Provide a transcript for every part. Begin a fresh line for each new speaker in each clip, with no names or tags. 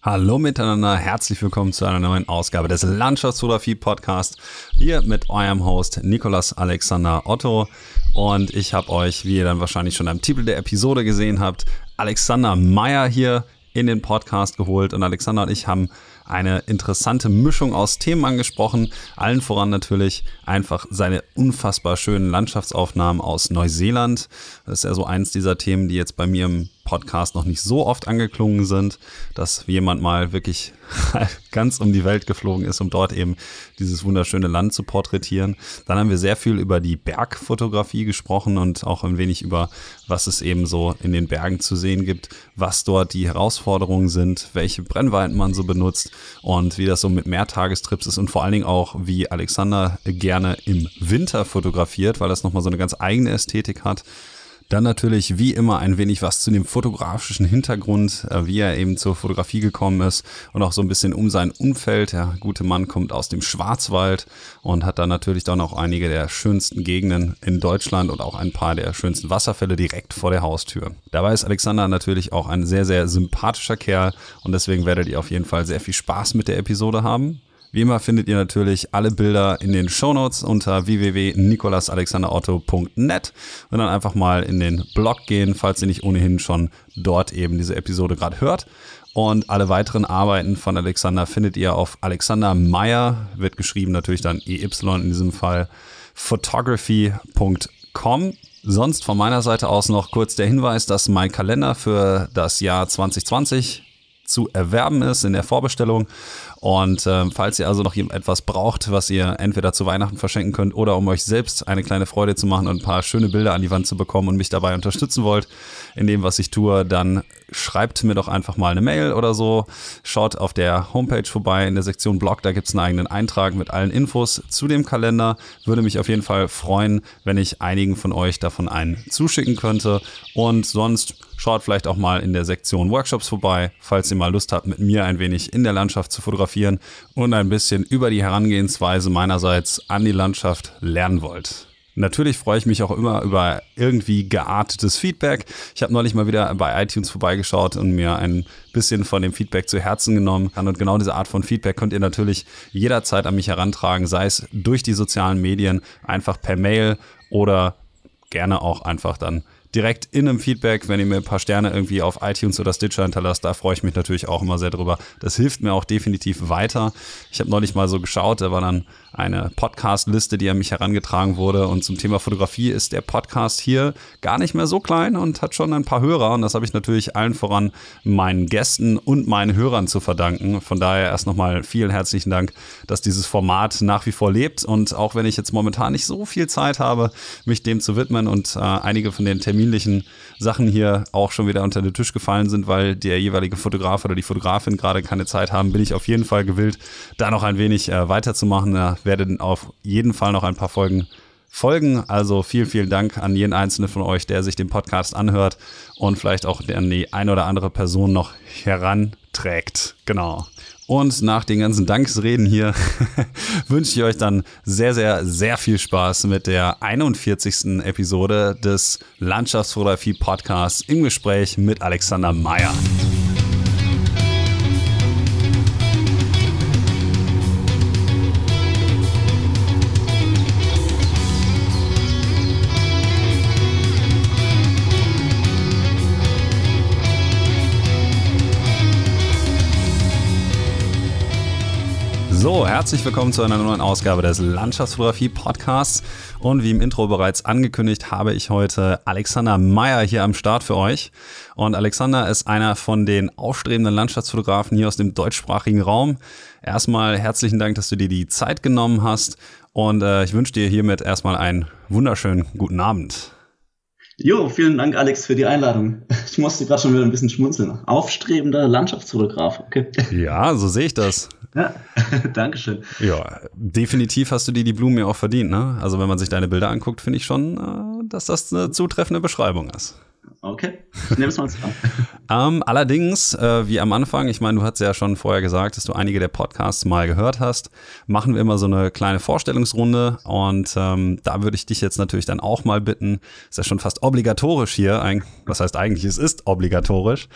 Hallo miteinander, herzlich willkommen zu einer neuen Ausgabe des Landschaftsfotografie Podcast. Hier mit eurem Host Nikolas Alexander Otto. Und ich habe euch, wie ihr dann wahrscheinlich schon am Titel der Episode gesehen habt, Alexander Meyer hier in den Podcast geholt. Und Alexander und ich haben eine interessante Mischung aus Themen angesprochen. Allen voran natürlich einfach seine unfassbar schönen Landschaftsaufnahmen aus Neuseeland. Das ist ja so eins dieser Themen, die jetzt bei mir im Podcast noch nicht so oft angeklungen sind, dass jemand mal wirklich ganz um die Welt geflogen ist, um dort eben dieses wunderschöne Land zu porträtieren. Dann haben wir sehr viel über die Bergfotografie gesprochen und auch ein wenig über, was es eben so in den Bergen zu sehen gibt, was dort die Herausforderungen sind, welche Brennweiten man so benutzt und wie das so mit Mehrtagestrips ist und vor allen Dingen auch, wie Alexander gerne im Winter fotografiert, weil das nochmal so eine ganz eigene Ästhetik hat. Dann natürlich wie immer ein wenig was zu dem fotografischen Hintergrund, äh, wie er eben zur Fotografie gekommen ist und auch so ein bisschen um sein Umfeld. Der gute Mann kommt aus dem Schwarzwald und hat dann natürlich dann auch einige der schönsten Gegenden in Deutschland und auch ein paar der schönsten Wasserfälle direkt vor der Haustür. Dabei ist Alexander natürlich auch ein sehr, sehr sympathischer Kerl und deswegen werdet ihr auf jeden Fall sehr viel Spaß mit der Episode haben. Wie immer findet ihr natürlich alle Bilder in den Shownotes unter www.nikolasalexanderotto.net und dann einfach mal in den Blog gehen, falls ihr nicht ohnehin schon dort eben diese Episode gerade hört. Und alle weiteren Arbeiten von Alexander findet ihr auf Alexander Meyer, wird geschrieben natürlich dann EY in diesem Fall, photography.com. Sonst von meiner Seite aus noch kurz der Hinweis, dass mein Kalender für das Jahr 2020 zu erwerben ist in der Vorbestellung. Und äh, falls ihr also noch etwas braucht, was ihr entweder zu Weihnachten verschenken könnt oder um euch selbst eine kleine Freude zu machen und ein paar schöne Bilder an die Wand zu bekommen und mich dabei unterstützen wollt in dem, was ich tue, dann schreibt mir doch einfach mal eine Mail oder so. Schaut auf der Homepage vorbei in der Sektion Blog, da gibt es einen eigenen Eintrag mit allen Infos zu dem Kalender. Würde mich auf jeden Fall freuen, wenn ich einigen von euch davon einen zuschicken könnte. Und sonst Schaut vielleicht auch mal in der Sektion Workshops vorbei, falls ihr mal Lust habt, mit mir ein wenig in der Landschaft zu fotografieren und ein bisschen über die Herangehensweise meinerseits an die Landschaft lernen wollt. Natürlich freue ich mich auch immer über irgendwie geartetes Feedback. Ich habe neulich mal wieder bei iTunes vorbeigeschaut und mir ein bisschen von dem Feedback zu Herzen genommen. Und genau diese Art von Feedback könnt ihr natürlich jederzeit an mich herantragen, sei es durch die sozialen Medien, einfach per Mail oder gerne auch einfach dann direkt in einem Feedback, wenn ihr mir ein paar Sterne irgendwie auf iTunes oder Stitcher hinterlasst, da freue ich mich natürlich auch immer sehr drüber. Das hilft mir auch definitiv weiter. Ich habe neulich mal so geschaut, da war dann eine Podcast-Liste, die an mich herangetragen wurde. Und zum Thema Fotografie ist der Podcast hier gar nicht mehr so klein und hat schon ein paar Hörer. Und das habe ich natürlich allen voran meinen Gästen und meinen Hörern zu verdanken. Von daher erst nochmal vielen herzlichen Dank, dass dieses Format nach wie vor lebt. Und auch wenn ich jetzt momentan nicht so viel Zeit habe, mich dem zu widmen und äh, einige von den terminlichen Sachen hier auch schon wieder unter den Tisch gefallen sind, weil der jeweilige Fotograf oder die Fotografin gerade keine Zeit haben, bin ich auf jeden Fall gewillt, da noch ein wenig äh, weiterzumachen. Da werden auf jeden Fall noch ein paar Folgen folgen. Also vielen, vielen Dank an jeden einzelnen von euch, der sich den Podcast anhört und vielleicht auch an die eine oder andere Person noch heranträgt. Genau. Und nach den ganzen Danksreden hier wünsche ich euch dann sehr, sehr, sehr viel Spaß mit der 41. Episode des Landschaftsfotografie Podcasts im Gespräch mit Alexander Meyer. So, herzlich willkommen zu einer neuen Ausgabe des Landschaftsfotografie Podcasts. Und wie im Intro bereits angekündigt, habe ich heute Alexander Meyer hier am Start für euch. Und Alexander ist einer von den aufstrebenden Landschaftsfotografen hier aus dem deutschsprachigen Raum. Erstmal herzlichen Dank, dass du dir die Zeit genommen hast. Und äh, ich wünsche dir hiermit erstmal einen wunderschönen guten Abend.
Jo, vielen Dank, Alex, für die Einladung. Ich musste gerade schon wieder ein bisschen schmunzeln. Aufstrebender Landschaftsfotograf, okay.
Ja, so sehe ich das.
Ja, Dankeschön.
Ja, definitiv hast du dir die Blumen ja auch verdient, ne? Also wenn man sich deine Bilder anguckt, finde ich schon, äh, dass das eine zutreffende Beschreibung ist.
Okay, ich nehme es mal an.
ähm, allerdings, äh, wie am Anfang, ich meine, du hast ja schon vorher gesagt, dass du einige der Podcasts mal gehört hast, machen wir immer so eine kleine Vorstellungsrunde und ähm, da würde ich dich jetzt natürlich dann auch mal bitten, ist ja schon fast obligatorisch hier, ein, was heißt eigentlich, es ist obligatorisch,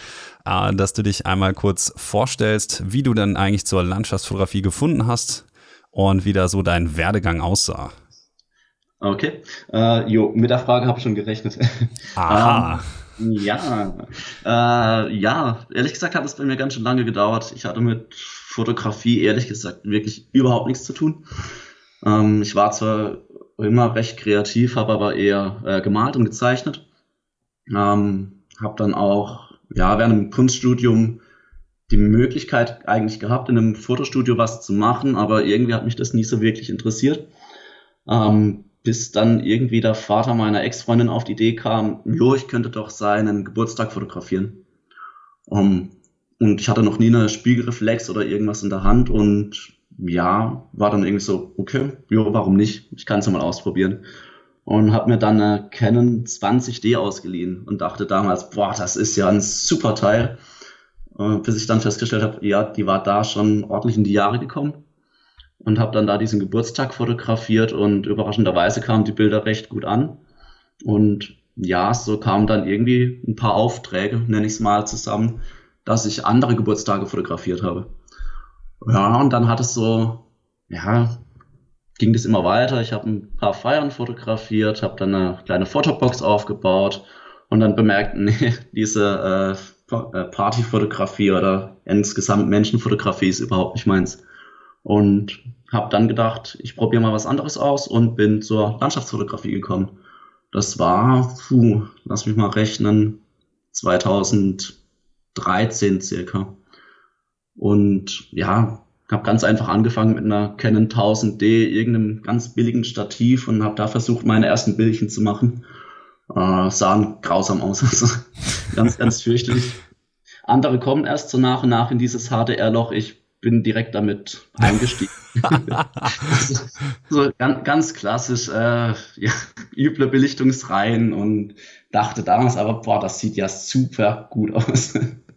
äh, dass du dich einmal kurz vorstellst, wie du dann eigentlich zur Landschaftsfotografie gefunden hast und wie da so dein Werdegang aussah.
Okay. Äh, jo, mit der Frage habe ich schon gerechnet.
Aha.
ähm, ja. Äh, ja, ehrlich gesagt hat es bei mir ganz schön lange gedauert. Ich hatte mit Fotografie ehrlich gesagt wirklich überhaupt nichts zu tun. Ähm, ich war zwar immer recht kreativ, habe aber eher äh, gemalt und gezeichnet. Ähm, habe dann auch ja während dem Kunststudium die Möglichkeit eigentlich gehabt, in einem Fotostudio was zu machen, aber irgendwie hat mich das nie so wirklich interessiert. Ähm, bis dann irgendwie der Vater meiner Ex-Freundin auf die Idee kam, jo, ich könnte doch seinen Geburtstag fotografieren. Um, und ich hatte noch nie eine Spiegelreflex oder irgendwas in der Hand und ja, war dann irgendwie so, okay, jo, warum nicht? Ich kann es ja mal ausprobieren. Und habe mir dann eine Canon 20D ausgeliehen und dachte damals, boah, das ist ja ein super Teil. Äh, bis ich dann festgestellt habe, ja, die war da schon ordentlich in die Jahre gekommen und habe dann da diesen Geburtstag fotografiert und überraschenderweise kamen die Bilder recht gut an. Und ja, so kamen dann irgendwie ein paar Aufträge, nenne ich es mal, zusammen, dass ich andere Geburtstage fotografiert habe. Ja, und dann hat es so, ja, ging das immer weiter. Ich habe ein paar Feiern fotografiert, habe dann eine kleine Fotobox aufgebaut und dann bemerkt, nee, diese äh, äh Partyfotografie oder insgesamt Menschenfotografie ist überhaupt nicht meins. Und habe dann gedacht, ich probiere mal was anderes aus und bin zur Landschaftsfotografie gekommen. Das war, puh, lass mich mal rechnen, 2013 circa. Und ja, habe ganz einfach angefangen mit einer Canon 1000D, irgendeinem ganz billigen Stativ und habe da versucht, meine ersten Bildchen zu machen. Äh, sahen grausam aus, also ganz, ganz fürchterlich. Andere kommen erst so nach und nach in dieses HDR-Loch. Ich bin direkt damit eingestiegen. so, so ganz, ganz klassisch, äh, ja, üble Belichtungsreihen und dachte damals aber, boah, das sieht ja super gut aus.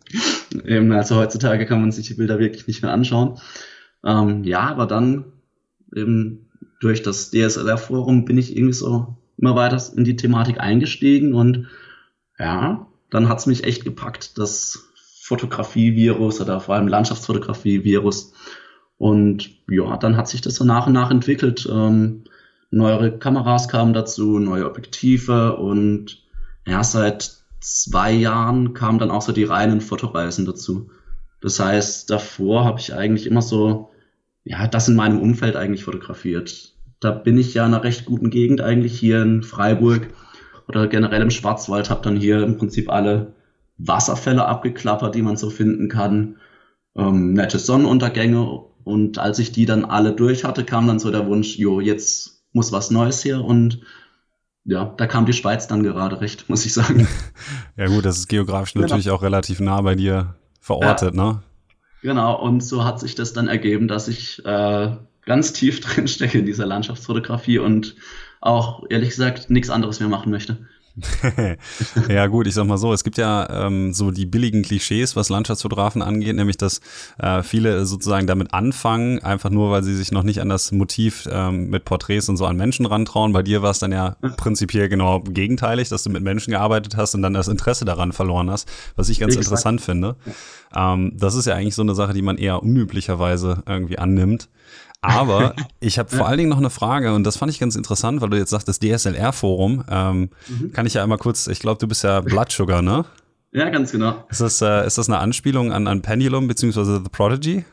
Eben, also heutzutage kann man sich die Bilder wirklich nicht mehr anschauen. Ähm, ja, aber dann eben durch das DSLR-Forum bin ich irgendwie so immer weiter in die Thematik eingestiegen und ja, dann hat's mich echt gepackt, das Fotografie-Virus oder vor allem Landschaftsfotografie-Virus. Und ja, dann hat sich das so nach und nach entwickelt. Ähm, neuere Kameras kamen dazu, neue Objektive und ja, seit zwei Jahren kamen dann auch so die reinen Fotoreisen dazu. Das heißt, davor habe ich eigentlich immer so, ja, das in meinem Umfeld eigentlich fotografiert. Da bin ich ja in einer recht guten Gegend eigentlich hier in Freiburg oder generell im Schwarzwald, habe dann hier im Prinzip alle Wasserfälle abgeklappert, die man so finden kann, ähm, nette Sonnenuntergänge. Und als ich die dann alle durch hatte, kam dann so der Wunsch, jo, jetzt muss was Neues her. Und ja, da kam die Schweiz dann gerade recht, muss ich sagen.
ja gut, das ist geografisch genau. natürlich auch relativ nah bei dir verortet, ja. ne?
Genau, und so hat sich das dann ergeben, dass ich äh, ganz tief drin stecke in dieser Landschaftsfotografie und auch ehrlich gesagt nichts anderes mehr machen möchte.
ja, gut, ich sag mal so, es gibt ja ähm, so die billigen Klischees, was Landschaftsfotografen angeht, nämlich dass äh, viele sozusagen damit anfangen, einfach nur, weil sie sich noch nicht an das Motiv ähm, mit Porträts und so an Menschen rantrauen. Bei dir war es dann ja prinzipiell genau gegenteilig, dass du mit Menschen gearbeitet hast und dann das Interesse daran verloren hast, was ich ganz Exakt. interessant finde. Ähm, das ist ja eigentlich so eine Sache, die man eher unüblicherweise irgendwie annimmt. Aber ich habe vor allen Dingen noch eine Frage und das fand ich ganz interessant, weil du jetzt sagst, das DSLR-Forum. Ähm, mhm. Kann ich ja einmal kurz, ich glaube, du bist ja Blood Sugar, ne?
Ja, ganz genau.
Ist das, äh, ist das eine Anspielung an, an Pendulum bzw. The Prodigy?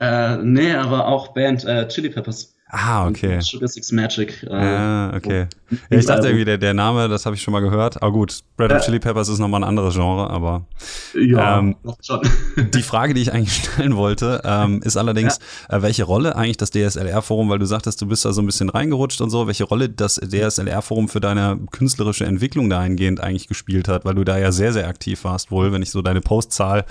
Äh, nee, aber auch Band äh, Chili Peppers.
Ah, okay.
Sugar Six Magic.
Äh, ah, okay. Ja, ich dachte irgendwie, der, der Name, das habe ich schon mal gehört. Aber gut, Red Hot Chili Peppers ist nochmal ein anderes Genre, aber
ja, ähm, schon.
die Frage, die ich eigentlich stellen wollte, ähm, ist allerdings, ja. äh, welche Rolle eigentlich das DSLR-Forum, weil du sagtest, du bist da so ein bisschen reingerutscht und so, welche Rolle das DSLR-Forum für deine künstlerische Entwicklung dahingehend eigentlich gespielt hat, weil du da ja sehr, sehr aktiv warst, wohl, wenn ich so deine Postzahl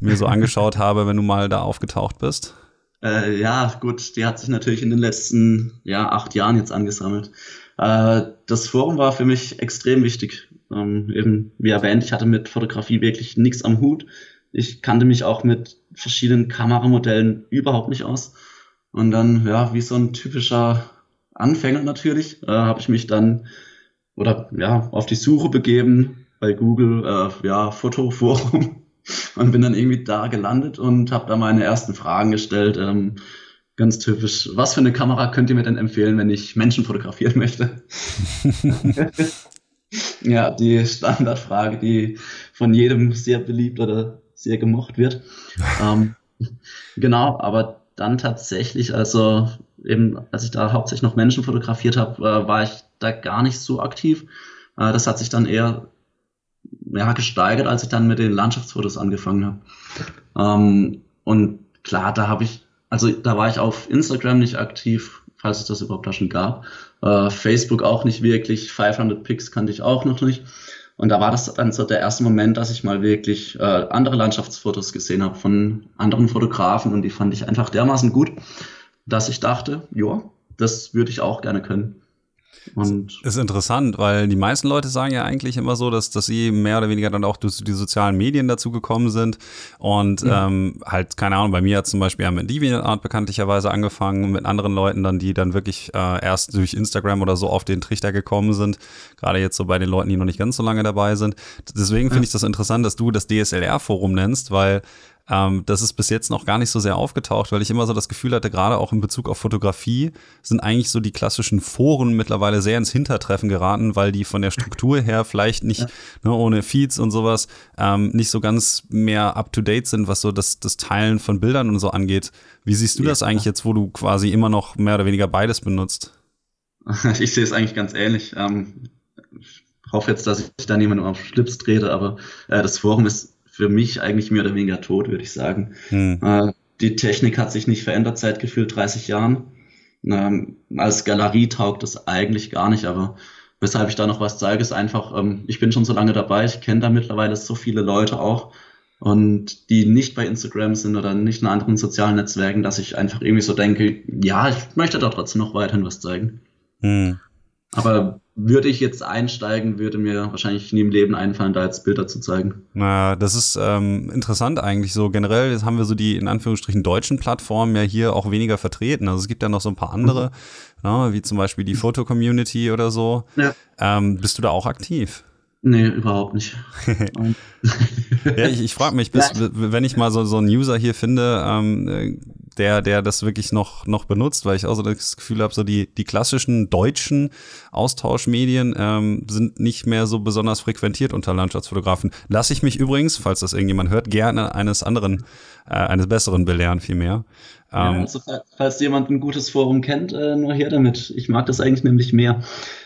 mir so angeschaut habe, wenn du mal da aufgetaucht bist.
Äh, ja, gut, die hat sich natürlich in den letzten ja, acht Jahren jetzt angesammelt. Äh, das Forum war für mich extrem wichtig. Ähm, eben, wie erwähnt, ich hatte mit Fotografie wirklich nichts am Hut. Ich kannte mich auch mit verschiedenen Kameramodellen überhaupt nicht aus. Und dann, ja, wie so ein typischer Anfänger natürlich, äh, habe ich mich dann oder ja auf die Suche begeben bei Google, äh, ja Fotoforum und bin dann irgendwie da gelandet und habe da meine ersten Fragen gestellt. Ähm, ganz typisch. Was für eine Kamera könnt ihr mir denn empfehlen, wenn ich Menschen fotografieren möchte? ja, die Standardfrage, die von jedem sehr beliebt oder sehr gemocht wird. ähm, genau, aber dann tatsächlich, also eben, als ich da hauptsächlich noch Menschen fotografiert habe, äh, war ich da gar nicht so aktiv. Äh, das hat sich dann eher ja, gesteigert, als ich dann mit den Landschaftsfotos angefangen habe. Ähm, und klar, da habe ich, also da war ich auf Instagram nicht aktiv, falls es das überhaupt da schon gab. Äh, Facebook auch nicht wirklich, 500 Pics kannte ich auch noch nicht. Und da war das dann so der erste Moment, dass ich mal wirklich äh, andere Landschaftsfotos gesehen habe von anderen Fotografen und die fand ich einfach dermaßen gut, dass ich dachte, ja, das würde ich auch gerne können.
Und ist interessant, weil die meisten Leute sagen ja eigentlich immer so, dass, dass sie mehr oder weniger dann auch durch die sozialen Medien dazu gekommen sind. Und ja. ähm, halt, keine Ahnung, bei mir hat zum Beispiel ja mit DeviantArt bekanntlicherweise angefangen, mit anderen Leuten dann, die dann wirklich äh, erst durch Instagram oder so auf den Trichter gekommen sind. Gerade jetzt so bei den Leuten, die noch nicht ganz so lange dabei sind. Deswegen finde ich das interessant, dass du das DSLR-Forum nennst, weil ähm, das ist bis jetzt noch gar nicht so sehr aufgetaucht, weil ich immer so das Gefühl hatte, gerade auch in Bezug auf Fotografie sind eigentlich so die klassischen Foren mittlerweile sehr ins Hintertreffen geraten, weil die von der Struktur her vielleicht nicht, ne, ohne Feeds und sowas, ähm, nicht so ganz mehr up-to-date sind, was so das, das Teilen von Bildern und so angeht. Wie siehst du ja. das eigentlich jetzt, wo du quasi immer noch mehr oder weniger beides benutzt?
Ich sehe es eigentlich ganz ähnlich. Ähm, ich hoffe jetzt, dass ich da niemandem auf Schlips trete, aber äh, das Forum ist für mich eigentlich mehr oder weniger tot, würde ich sagen. Hm. Äh, die Technik hat sich nicht verändert seit gefühlt 30 Jahren. Ähm, als Galerie taugt das eigentlich gar nicht, aber weshalb ich da noch was zeige, ist einfach, ähm, ich bin schon so lange dabei, ich kenne da mittlerweile so viele Leute auch und die nicht bei Instagram sind oder nicht in anderen sozialen Netzwerken, dass ich einfach irgendwie so denke, ja, ich möchte da trotzdem noch weiterhin was zeigen. Hm. Aber würde ich jetzt einsteigen, würde mir wahrscheinlich nie im Leben einfallen, da jetzt Bilder zu zeigen.
Na, das ist ähm, interessant eigentlich so. Generell jetzt haben wir so die in Anführungsstrichen deutschen Plattformen ja hier auch weniger vertreten. Also es gibt ja noch so ein paar andere, mhm. ja, wie zum Beispiel die Foto-Community oder so. Ja. Ähm, bist du da auch aktiv?
Nee, überhaupt nicht.
ja, ich, ich frage mich, bis, wenn ich mal so, so einen User hier finde, ähm, der, der das wirklich noch, noch benutzt, weil ich auch so das Gefühl habe, so die, die klassischen deutschen Austauschmedien ähm, sind nicht mehr so besonders frequentiert unter Landschaftsfotografen. Lasse ich mich übrigens, falls das irgendjemand hört, gerne eines anderen, äh, eines besseren belehren vielmehr.
Ähm, ja, also falls jemand ein gutes Forum kennt, äh, nur her damit. Ich mag das eigentlich nämlich mehr.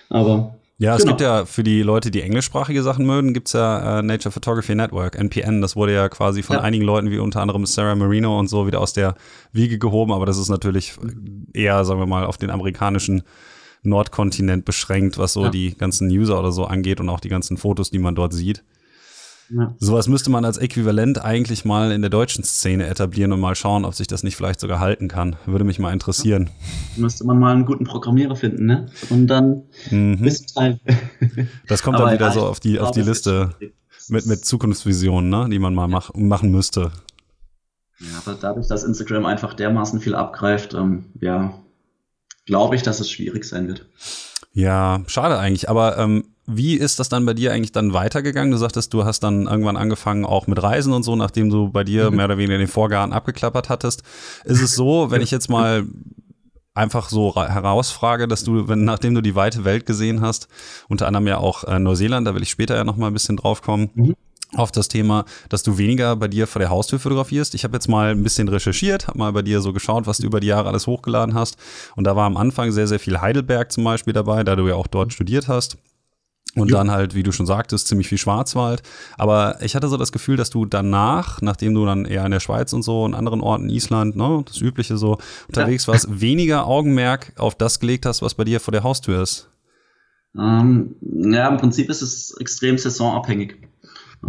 Aber
ja, es genau. gibt ja für die Leute, die englischsprachige Sachen mögen, gibt's ja äh, Nature Photography Network, NPN. Das wurde ja quasi von ja. einigen Leuten, wie unter anderem Sarah Marino und so, wieder aus der Wiege gehoben. Aber das ist natürlich eher, sagen wir mal, auf den amerikanischen Nordkontinent beschränkt, was so ja. die ganzen User oder so angeht und auch die ganzen Fotos, die man dort sieht. Ja. Sowas müsste man als Äquivalent eigentlich mal in der deutschen Szene etablieren und mal schauen, ob sich das nicht vielleicht sogar halten kann. Würde mich mal interessieren.
Ja. Müsste man mal einen guten Programmierer finden, ne? Und dann mhm.
Das kommt dann wieder ja, so auf die, auf die Liste mit, mit Zukunftsvisionen, ne? die man mal mach, machen müsste.
Ja, aber dadurch, dass Instagram einfach dermaßen viel abgreift, ähm, ja, glaube ich, dass es schwierig sein wird.
Ja, schade eigentlich. Aber ähm, wie ist das dann bei dir eigentlich dann weitergegangen? Du sagtest, du hast dann irgendwann angefangen auch mit Reisen und so, nachdem du bei dir mhm. mehr oder weniger den Vorgarten abgeklappert hattest. Ist es so, wenn ich jetzt mal einfach so herausfrage, dass du, wenn, nachdem du die weite Welt gesehen hast, unter anderem ja auch äh, Neuseeland, da will ich später ja noch mal ein bisschen drauf kommen, mhm auf das Thema, dass du weniger bei dir vor der Haustür fotografierst. Ich habe jetzt mal ein bisschen recherchiert, habe mal bei dir so geschaut, was du über die Jahre alles hochgeladen hast. Und da war am Anfang sehr, sehr viel Heidelberg zum Beispiel dabei, da du ja auch dort studiert hast. Und jo. dann halt, wie du schon sagtest, ziemlich viel Schwarzwald. Aber ich hatte so das Gefühl, dass du danach, nachdem du dann eher in der Schweiz und so und anderen Orten, Island, ne, das Übliche so unterwegs ja. warst, weniger Augenmerk auf das gelegt hast, was bei dir vor der Haustür ist.
Ähm, ja, im Prinzip ist es extrem saisonabhängig.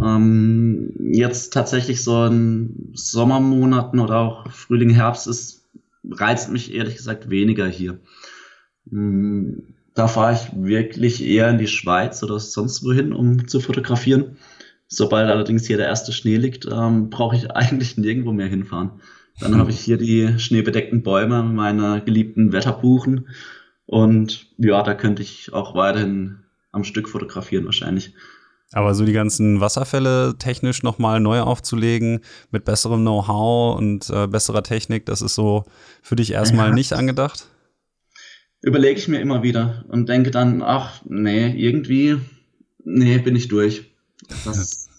Ähm, jetzt tatsächlich so in Sommermonaten oder auch Frühling, Herbst ist, reizt mich ehrlich gesagt weniger hier. Ähm, da fahre ich wirklich eher in die Schweiz oder sonst wohin, um zu fotografieren. Sobald allerdings hier der erste Schnee liegt, ähm, brauche ich eigentlich nirgendwo mehr hinfahren. Dann habe ich hier die schneebedeckten Bäume meiner geliebten Wetterbuchen. Und ja, da könnte ich auch weiterhin am Stück fotografieren wahrscheinlich.
Aber so die ganzen Wasserfälle technisch nochmal neu aufzulegen, mit besserem Know-how und äh, besserer Technik, das ist so für dich erstmal ja. nicht angedacht?
Überlege ich mir immer wieder und denke dann, ach, nee, irgendwie, nee, bin ich durch. Das,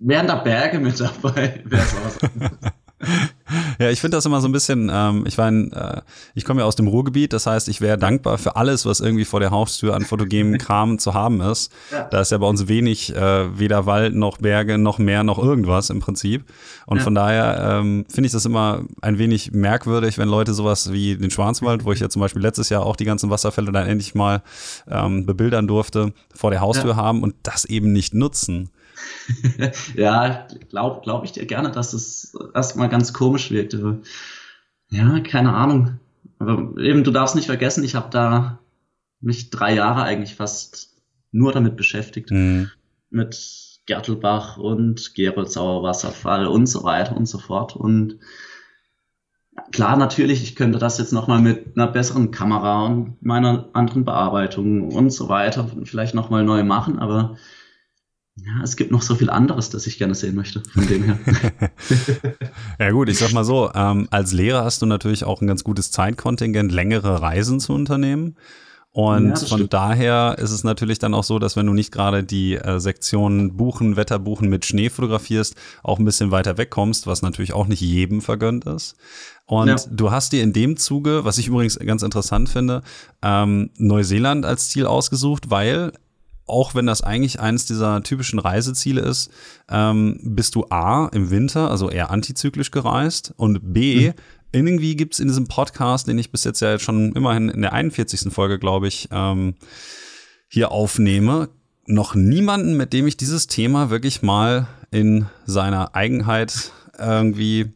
wären da Berge mit dabei, wäre es was.
Ja, ich finde das immer so ein bisschen, ähm, ich meine, äh, ich komme ja aus dem Ruhrgebiet, das heißt, ich wäre dankbar für alles, was irgendwie vor der Haustür an fotogenem Kram zu haben ist. Ja. Da ist ja bei uns wenig, äh, weder Wald noch Berge noch Meer noch irgendwas im Prinzip. Und ja. von daher ähm, finde ich das immer ein wenig merkwürdig, wenn Leute sowas wie den Schwarzwald, wo ich ja zum Beispiel letztes Jahr auch die ganzen Wasserfälle dann endlich mal ähm, bebildern durfte, vor der Haustür ja. haben und das eben nicht nutzen.
ja, glaube glaub ich dir gerne, dass es erstmal ganz komisch wirkt. Ja, keine Ahnung. Aber eben, du darfst nicht vergessen, ich habe da mich drei Jahre eigentlich fast nur damit beschäftigt. Mhm. Mit Gertelbach und Geroldsauer Wasserfall und so weiter und so fort. Und klar, natürlich, ich könnte das jetzt nochmal mit einer besseren Kamera und meiner anderen Bearbeitung und so weiter vielleicht nochmal neu machen, aber ja, es gibt noch so viel anderes, das ich gerne sehen möchte, von dem her.
ja gut, ich sag mal so, ähm, als Lehrer hast du natürlich auch ein ganz gutes Zeitkontingent, längere Reisen zu unternehmen. Und ja, von stimmt. daher ist es natürlich dann auch so, dass wenn du nicht gerade die äh, Sektion Buchen, Wetterbuchen mit Schnee fotografierst, auch ein bisschen weiter wegkommst, was natürlich auch nicht jedem vergönnt ist. Und ja. du hast dir in dem Zuge, was ich übrigens ganz interessant finde, ähm, Neuseeland als Ziel ausgesucht, weil auch wenn das eigentlich eines dieser typischen Reiseziele ist, ähm, bist du A im Winter, also eher antizyklisch gereist und B, mhm. irgendwie gibt es in diesem Podcast, den ich bis jetzt ja schon immerhin in der 41. Folge, glaube ich, ähm, hier aufnehme, noch niemanden, mit dem ich dieses Thema wirklich mal in seiner Eigenheit irgendwie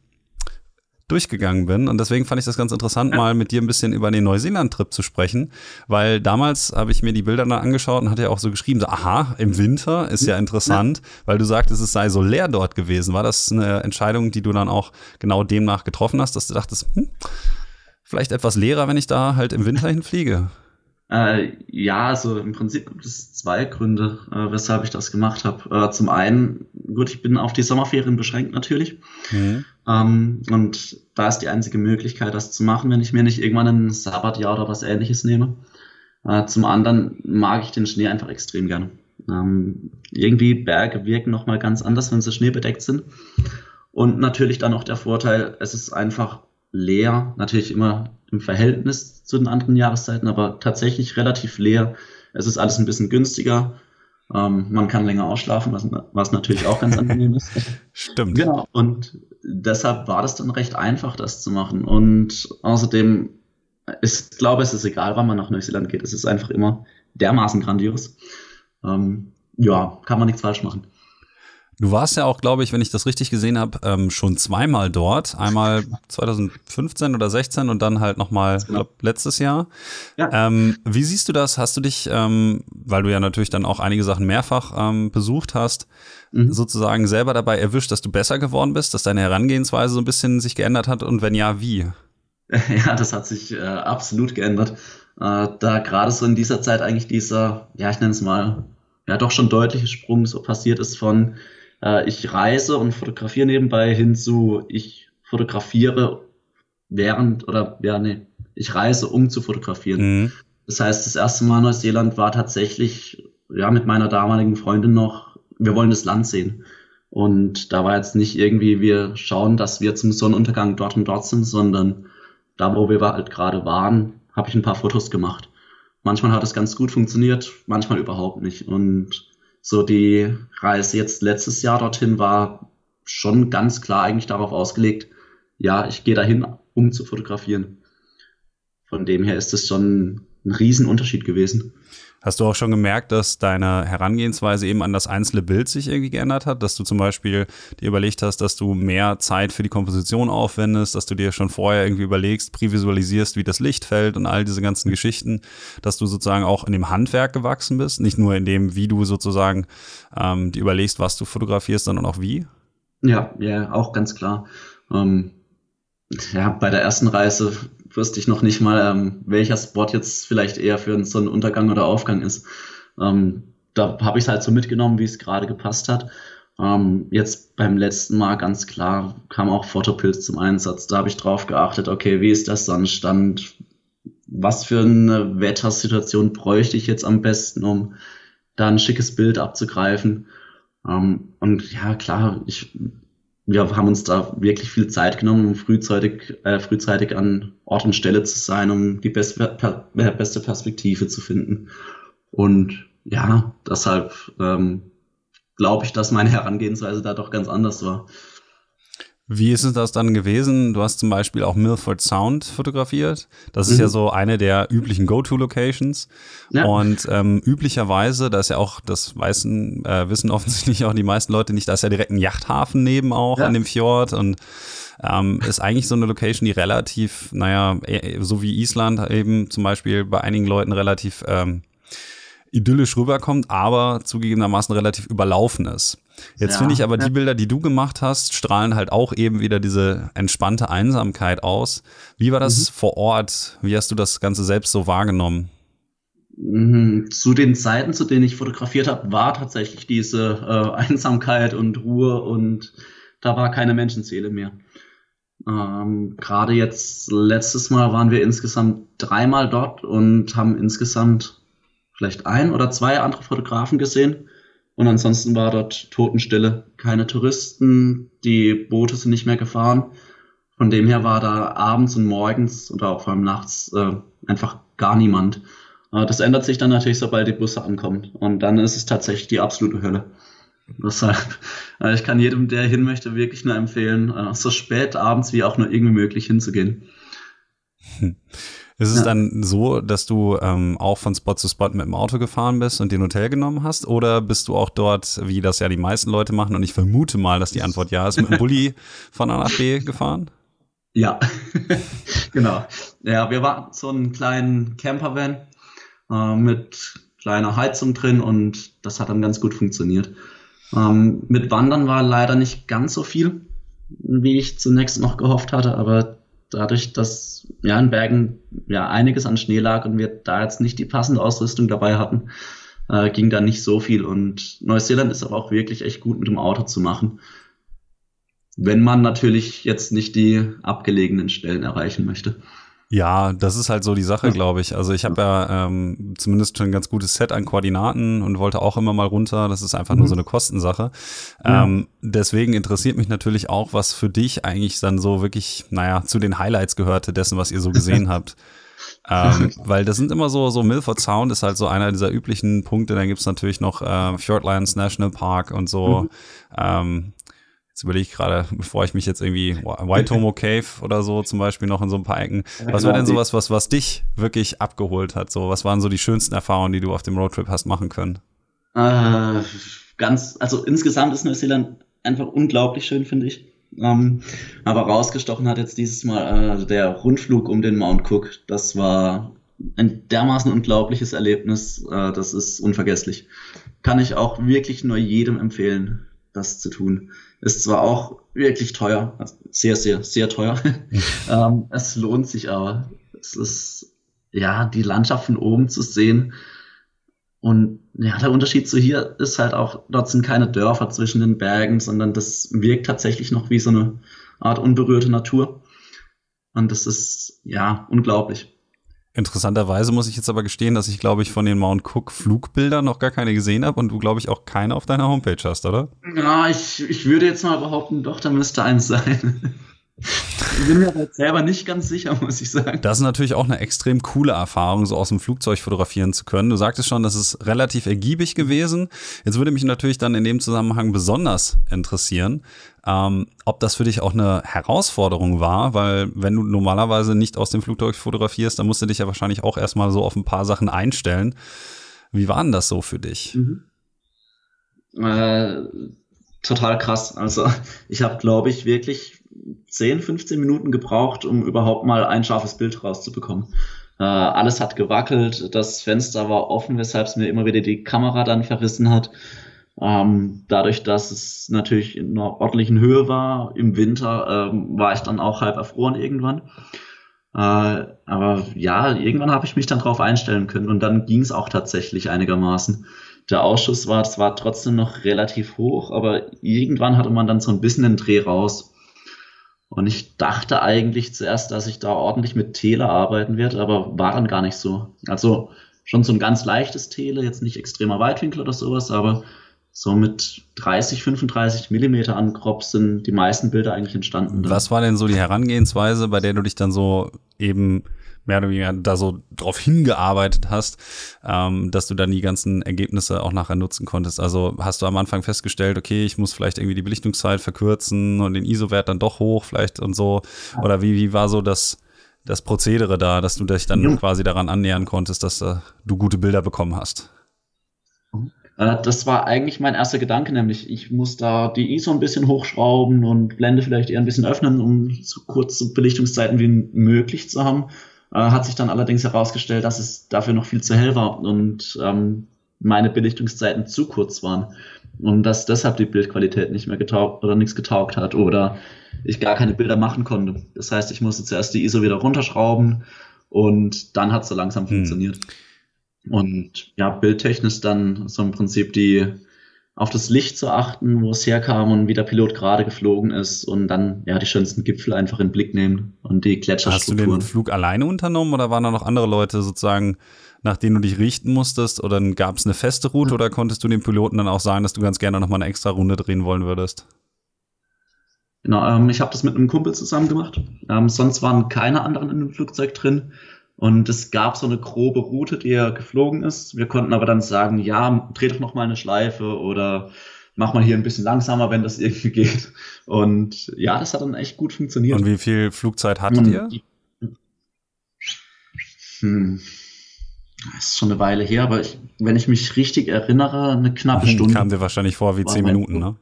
durchgegangen bin. Und deswegen fand ich das ganz interessant, mal mit dir ein bisschen über den Neuseeland-Trip zu sprechen, weil damals habe ich mir die Bilder dann angeschaut und hatte ja auch so geschrieben, so, aha, im Winter ist ja interessant, weil du sagtest, es sei so leer dort gewesen. War das eine Entscheidung, die du dann auch genau demnach getroffen hast, dass du dachtest, hm, vielleicht etwas leerer, wenn ich da halt im Winter hinfliege?
Äh, ja, also im Prinzip gibt es zwei Gründe, äh, weshalb ich das gemacht habe. Äh, zum einen, gut, ich bin auf die Sommerferien beschränkt natürlich. Mhm. Ähm, und da ist die einzige Möglichkeit, das zu machen, wenn ich mir nicht irgendwann ein Sabbatjahr oder was ähnliches nehme. Äh, zum anderen mag ich den Schnee einfach extrem gerne. Ähm, irgendwie Berge wirken nochmal ganz anders, wenn sie schneebedeckt sind. Und natürlich dann auch der Vorteil, es ist einfach leer, natürlich immer im Verhältnis zu den anderen Jahreszeiten, aber tatsächlich relativ leer. Es ist alles ein bisschen günstiger. Ähm, man kann länger ausschlafen, was, was natürlich auch ganz angenehm ist.
Stimmt.
Genau. Und deshalb war das dann recht einfach, das zu machen. Und außerdem, ich glaube, es ist egal, wann man nach Neuseeland geht. Es ist einfach immer dermaßen grandios. Ähm, ja, kann man nichts falsch machen.
Du warst ja auch, glaube ich, wenn ich das richtig gesehen habe, ähm, schon zweimal dort. Einmal 2015 oder 16 und dann halt nochmal genau. letztes Jahr. Ja. Ähm, wie siehst du das? Hast du dich, ähm, weil du ja natürlich dann auch einige Sachen mehrfach ähm, besucht hast, mhm. sozusagen selber dabei erwischt, dass du besser geworden bist, dass deine Herangehensweise so ein bisschen sich geändert hat und wenn ja, wie?
Ja, das hat sich äh, absolut geändert. Äh, da gerade so in dieser Zeit eigentlich dieser, ja, ich nenne es mal, ja doch schon deutliche Sprung so passiert ist von äh, ich reise und fotografiere nebenbei hin zu, ich fotografiere während oder ja, nee, ich reise, um zu fotografieren. Mhm. Das heißt, das erste Mal Neuseeland war tatsächlich, ja, mit meiner damaligen Freundin noch, wir wollen das Land sehen. Und da war jetzt nicht irgendwie, wir schauen, dass wir zum Sonnenuntergang dort und dort sind, sondern da, wo wir halt gerade waren, habe ich ein paar Fotos gemacht. Manchmal hat es ganz gut funktioniert, manchmal überhaupt nicht. Und so die Reise jetzt letztes Jahr dorthin war schon ganz klar eigentlich darauf ausgelegt, ja, ich gehe dahin, um zu fotografieren. Von dem her ist es schon ein Riesenunterschied gewesen.
Hast du auch schon gemerkt, dass deine Herangehensweise eben an das einzelne Bild sich irgendwie geändert hat? Dass du zum Beispiel dir überlegt hast, dass du mehr Zeit für die Komposition aufwendest, dass du dir schon vorher irgendwie überlegst, prävisualisierst, wie das Licht fällt und all diese ganzen Geschichten, dass du sozusagen auch in dem Handwerk gewachsen bist, nicht nur in dem, wie du sozusagen ähm, dir überlegst, was du fotografierst, sondern auch wie?
Ja, ja, auch ganz klar. Ähm, ja, bei der ersten Reise wüsste ich noch nicht mal, ähm, welcher Spot jetzt vielleicht eher für so einen Untergang oder Aufgang ist. Ähm, da habe ich es halt so mitgenommen, wie es gerade gepasst hat. Ähm, jetzt beim letzten Mal ganz klar kam auch Fotopilz zum Einsatz. Da habe ich drauf geachtet, okay, wie ist der Sonnenstand? Was für eine Wettersituation bräuchte ich jetzt am besten, um da ein schickes Bild abzugreifen? Ähm, und ja, klar, ich wir haben uns da wirklich viel Zeit genommen, um frühzeitig, äh, frühzeitig an Ort und Stelle zu sein, um die beste, per, äh, beste Perspektive zu finden. Und ja, deshalb ähm, glaube ich, dass meine Herangehensweise da doch ganz anders war.
Wie ist es das dann gewesen? Du hast zum Beispiel auch Milford Sound fotografiert. Das ist mhm. ja so eine der üblichen Go-To-Locations. Ja. Und ähm, üblicherweise, da ist ja auch, das weißen, äh, wissen offensichtlich auch die meisten Leute nicht, da ist ja direkt ein Yachthafen neben auch ja. an dem Fjord und ähm, ist eigentlich so eine Location, die relativ, naja, e, so wie Island eben zum Beispiel bei einigen Leuten relativ ähm, idyllisch rüberkommt, aber zugegebenermaßen relativ überlaufen ist. Jetzt ja, finde ich aber ja. die Bilder, die du gemacht hast, strahlen halt auch eben wieder diese entspannte Einsamkeit aus. Wie war das mhm. vor Ort? Wie hast du das Ganze selbst so wahrgenommen?
Mhm. Zu den Zeiten, zu denen ich fotografiert habe, war tatsächlich diese äh, Einsamkeit und Ruhe und da war keine Menschenseele mehr. Ähm, Gerade jetzt, letztes Mal waren wir insgesamt dreimal dort und haben insgesamt vielleicht ein oder zwei andere Fotografen gesehen. Und ansonsten war dort Totenstille. Keine Touristen, die Boote sind nicht mehr gefahren. Von dem her war da abends und morgens oder auch vor allem nachts äh, einfach gar niemand. Äh, das ändert sich dann natürlich, sobald die Busse ankommen. Und dann ist es tatsächlich die absolute Hölle. Deshalb, äh, ich kann jedem, der hin möchte, wirklich nur empfehlen, äh, so spät abends wie auch nur irgendwie möglich hinzugehen.
Hm. Ist es ja. dann so, dass du ähm, auch von Spot zu Spot mit dem Auto gefahren bist und den Hotel genommen hast? Oder bist du auch dort, wie das ja die meisten Leute machen, und ich vermute mal, dass die Antwort ja ist, mit dem Bulli von A nach B gefahren?
Ja, genau. Ja, wir waren so einen kleinen Campervan äh, mit kleiner Heizung drin und das hat dann ganz gut funktioniert. Ähm, mit Wandern war leider nicht ganz so viel, wie ich zunächst noch gehofft hatte, aber dadurch, dass ja in Bergen ja einiges an Schnee lag und wir da jetzt nicht die passende Ausrüstung dabei hatten, äh, ging da nicht so viel. Und Neuseeland ist aber auch wirklich echt gut mit dem Auto zu machen. Wenn man natürlich jetzt nicht die abgelegenen Stellen erreichen möchte.
Ja, das ist halt so die Sache, glaube ich. Also ich habe ja ähm, zumindest schon ein ganz gutes Set an Koordinaten und wollte auch immer mal runter. Das ist einfach mhm. nur so eine Kostensache. Ja. Ähm, deswegen interessiert mich natürlich auch, was für dich eigentlich dann so wirklich, naja, zu den Highlights gehörte dessen, was ihr so gesehen habt. ähm, weil das sind immer so, so Milford Sound ist halt so einer dieser üblichen Punkte. Dann gibt's natürlich noch äh, Fjordlands National Park und so. Mhm. Ähm, Jetzt überlege ich gerade, bevor ich mich jetzt irgendwie Waitomo Cave oder so zum Beispiel noch in so ein paar Ecken. Was war denn genau. sowas, was, was dich wirklich abgeholt hat? So, was waren so die schönsten Erfahrungen, die du auf dem Roadtrip hast machen können?
Äh, ganz, also insgesamt ist Neuseeland einfach unglaublich schön, finde ich. Ähm, aber rausgestochen hat jetzt dieses Mal äh, der Rundflug um den Mount Cook. Das war ein dermaßen unglaubliches Erlebnis. Äh, das ist unvergesslich. Kann ich auch wirklich nur jedem empfehlen, das zu tun. Ist zwar auch wirklich teuer, sehr, sehr, sehr teuer. ähm, es lohnt sich aber. Es ist, ja, die Landschaft von oben zu sehen. Und ja, der Unterschied zu hier ist halt auch, dort sind keine Dörfer zwischen den Bergen, sondern das wirkt tatsächlich noch wie so eine Art unberührte Natur. Und das ist, ja, unglaublich.
Interessanterweise muss ich jetzt aber gestehen, dass ich, glaube ich, von den Mount Cook Flugbildern noch gar keine gesehen habe und du, glaube ich, auch keine auf deiner Homepage hast, oder?
Ja, ich, ich würde jetzt mal behaupten, doch, da müsste eins sein. Ich bin mir halt selber nicht ganz sicher, muss ich sagen.
Das ist natürlich auch eine extrem coole Erfahrung, so aus dem Flugzeug fotografieren zu können. Du sagtest schon, das ist relativ ergiebig gewesen. Jetzt würde mich natürlich dann in dem Zusammenhang besonders interessieren, ähm, ob das für dich auch eine Herausforderung war, weil wenn du normalerweise nicht aus dem Flugzeug fotografierst, dann musst du dich ja wahrscheinlich auch erstmal so auf ein paar Sachen einstellen. Wie war denn das so für dich? Mhm.
Äh, total krass. Also ich habe, glaube ich, wirklich 10, 15 Minuten gebraucht, um überhaupt mal ein scharfes Bild rauszubekommen. Äh, alles hat gewackelt, das Fenster war offen, weshalb es mir immer wieder die Kamera dann verrissen hat. Ähm, dadurch, dass es natürlich in einer ordentlichen Höhe war, im Winter ähm, war ich dann auch halb erfroren irgendwann. Äh, aber ja, irgendwann habe ich mich dann drauf einstellen können und dann ging es auch tatsächlich einigermaßen. Der Ausschuss war zwar trotzdem noch relativ hoch, aber irgendwann hatte man dann so ein bisschen den Dreh raus. Und ich dachte eigentlich zuerst, dass ich da ordentlich mit Tele arbeiten werde, aber war dann gar nicht so. Also schon so ein ganz leichtes Tele, jetzt nicht extremer Weitwinkel oder sowas, aber so mit 30, 35 Millimeter an Crop sind die meisten Bilder eigentlich entstanden.
Was war denn so die Herangehensweise, bei der du dich dann so eben mehr oder weniger da so drauf hingearbeitet hast, ähm, dass du dann die ganzen Ergebnisse auch nachher nutzen konntest. Also hast du am Anfang festgestellt, okay, ich muss vielleicht irgendwie die Belichtungszeit verkürzen und den ISO-Wert dann doch hoch vielleicht und so. Oder wie, wie war so das, das Prozedere da, dass du dich dann ja. quasi daran annähern konntest, dass uh, du gute Bilder bekommen hast?
Äh, das war eigentlich mein erster Gedanke, nämlich ich muss da die ISO ein bisschen hochschrauben und Blende vielleicht eher ein bisschen öffnen, um so kurze Belichtungszeiten wie möglich zu haben. Äh, hat sich dann allerdings herausgestellt, dass es dafür noch viel zu hell war und ähm, meine Belichtungszeiten zu kurz waren und dass deshalb die Bildqualität nicht mehr getaugt oder nichts getaugt hat oder ich gar keine Bilder machen konnte. Das heißt, ich musste zuerst die ISO wieder runterschrauben und dann hat es so langsam hm. funktioniert. Und ja, bildtechnisch dann so im Prinzip die auf das Licht zu achten, wo es herkam und wie der Pilot gerade geflogen ist und dann ja die schönsten Gipfel einfach in den Blick nehmen und die Gletscherstrukturen.
Hast du den Flug alleine unternommen oder waren da noch andere Leute sozusagen, nach denen du dich richten musstest oder gab es eine feste Route mhm. oder konntest du dem Piloten dann auch sagen, dass du ganz gerne noch mal eine extra Runde drehen wollen würdest?
Genau, ähm, ich habe das mit einem Kumpel zusammen gemacht. Ähm, sonst waren keine anderen in dem Flugzeug drin. Und es gab so eine grobe Route, die er geflogen ist. Wir konnten aber dann sagen, ja, dreh doch noch mal eine Schleife oder mach mal hier ein bisschen langsamer, wenn das irgendwie geht. Und ja, das hat dann echt gut funktioniert.
Und wie viel Flugzeit hattet ihr?
Hm. Das ist schon eine Weile her, aber ich, wenn ich mich richtig erinnere, eine knappe Stunde.
Kam dir wahrscheinlich vor wie zehn Minuten, ne?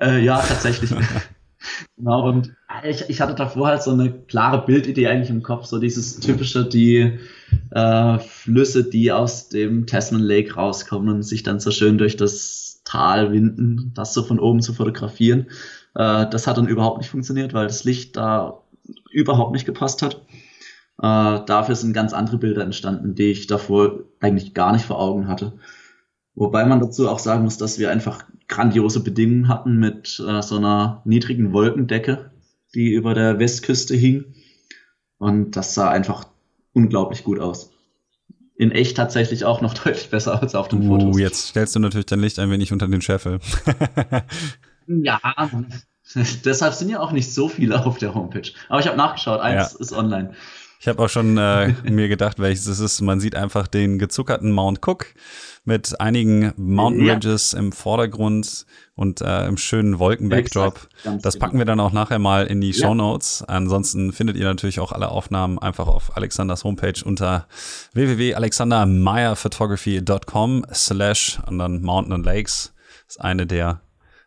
Äh, ja, tatsächlich. genau, und ich, ich hatte davor halt so eine klare Bildidee eigentlich im Kopf, so dieses typische, die äh, Flüsse, die aus dem Tasman Lake rauskommen und sich dann so schön durch das Tal winden, das so von oben zu fotografieren. Äh, das hat dann überhaupt nicht funktioniert, weil das Licht da überhaupt nicht gepasst hat. Äh, dafür sind ganz andere Bilder entstanden, die ich davor eigentlich gar nicht vor Augen hatte. Wobei man dazu auch sagen muss, dass wir einfach grandiose Bedingungen hatten mit äh, so einer niedrigen Wolkendecke, die über der Westküste hing. Und das sah einfach unglaublich gut aus. In echt tatsächlich auch noch deutlich besser als auf den uh, Fotos.
Jetzt stellst du natürlich dein Licht ein wenig unter den Scheffel.
ja, deshalb sind ja auch nicht so viele auf der Homepage. Aber ich habe nachgeschaut, eins ja. ist online.
Ich habe auch schon äh, mir gedacht, welches es ist. Man sieht einfach den gezuckerten Mount Cook mit einigen Mountain Ridges ja. im Vordergrund und äh, im schönen Wolken-Backdrop. Das packen wir dann auch nachher mal in die ja. Show Notes. Ansonsten findet ihr natürlich auch alle Aufnahmen einfach auf Alexanders Homepage unter www.alexandermeyerphotography.com slash und dann Mountain and Lakes. Das ist eine der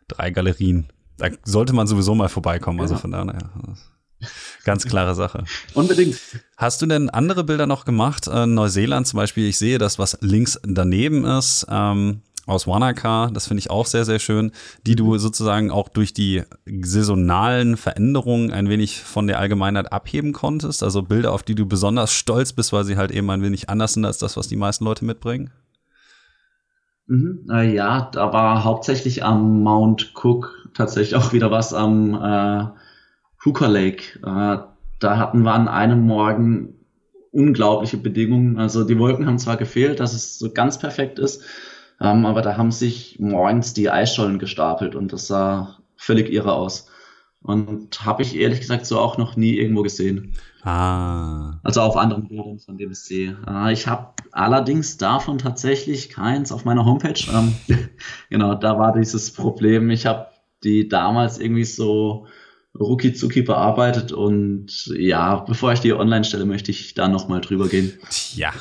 drei Galerien. Da sollte man sowieso mal vorbeikommen. Also von daher. Ganz klare Sache.
Unbedingt.
Hast du denn andere Bilder noch gemacht? Äh, Neuseeland zum Beispiel, ich sehe das, was links daneben ist, ähm, aus Wanaka, das finde ich auch sehr, sehr schön, die du sozusagen auch durch die saisonalen Veränderungen ein wenig von der Allgemeinheit abheben konntest. Also Bilder, auf die du besonders stolz bist, weil sie halt eben ein wenig anders sind als das, was die meisten Leute mitbringen.
Mhm, äh, ja, da war hauptsächlich am Mount Cook tatsächlich auch wieder was am äh, Hooker Lake. Äh, da hatten wir an einem Morgen unglaubliche Bedingungen. Also die Wolken haben zwar gefehlt, dass es so ganz perfekt ist, ähm, aber da haben sich morgens die Eisschollen gestapelt und das sah völlig irre aus. Und habe ich ehrlich gesagt so auch noch nie irgendwo gesehen.
Ah.
Also auf anderen Bildern von dem See. Äh, ich habe allerdings davon tatsächlich keins auf meiner Homepage. Ähm, genau, da war dieses Problem. Ich habe die damals irgendwie so rucki bearbeitet und ja, bevor ich die online stelle, möchte ich da nochmal drüber gehen.
Tja.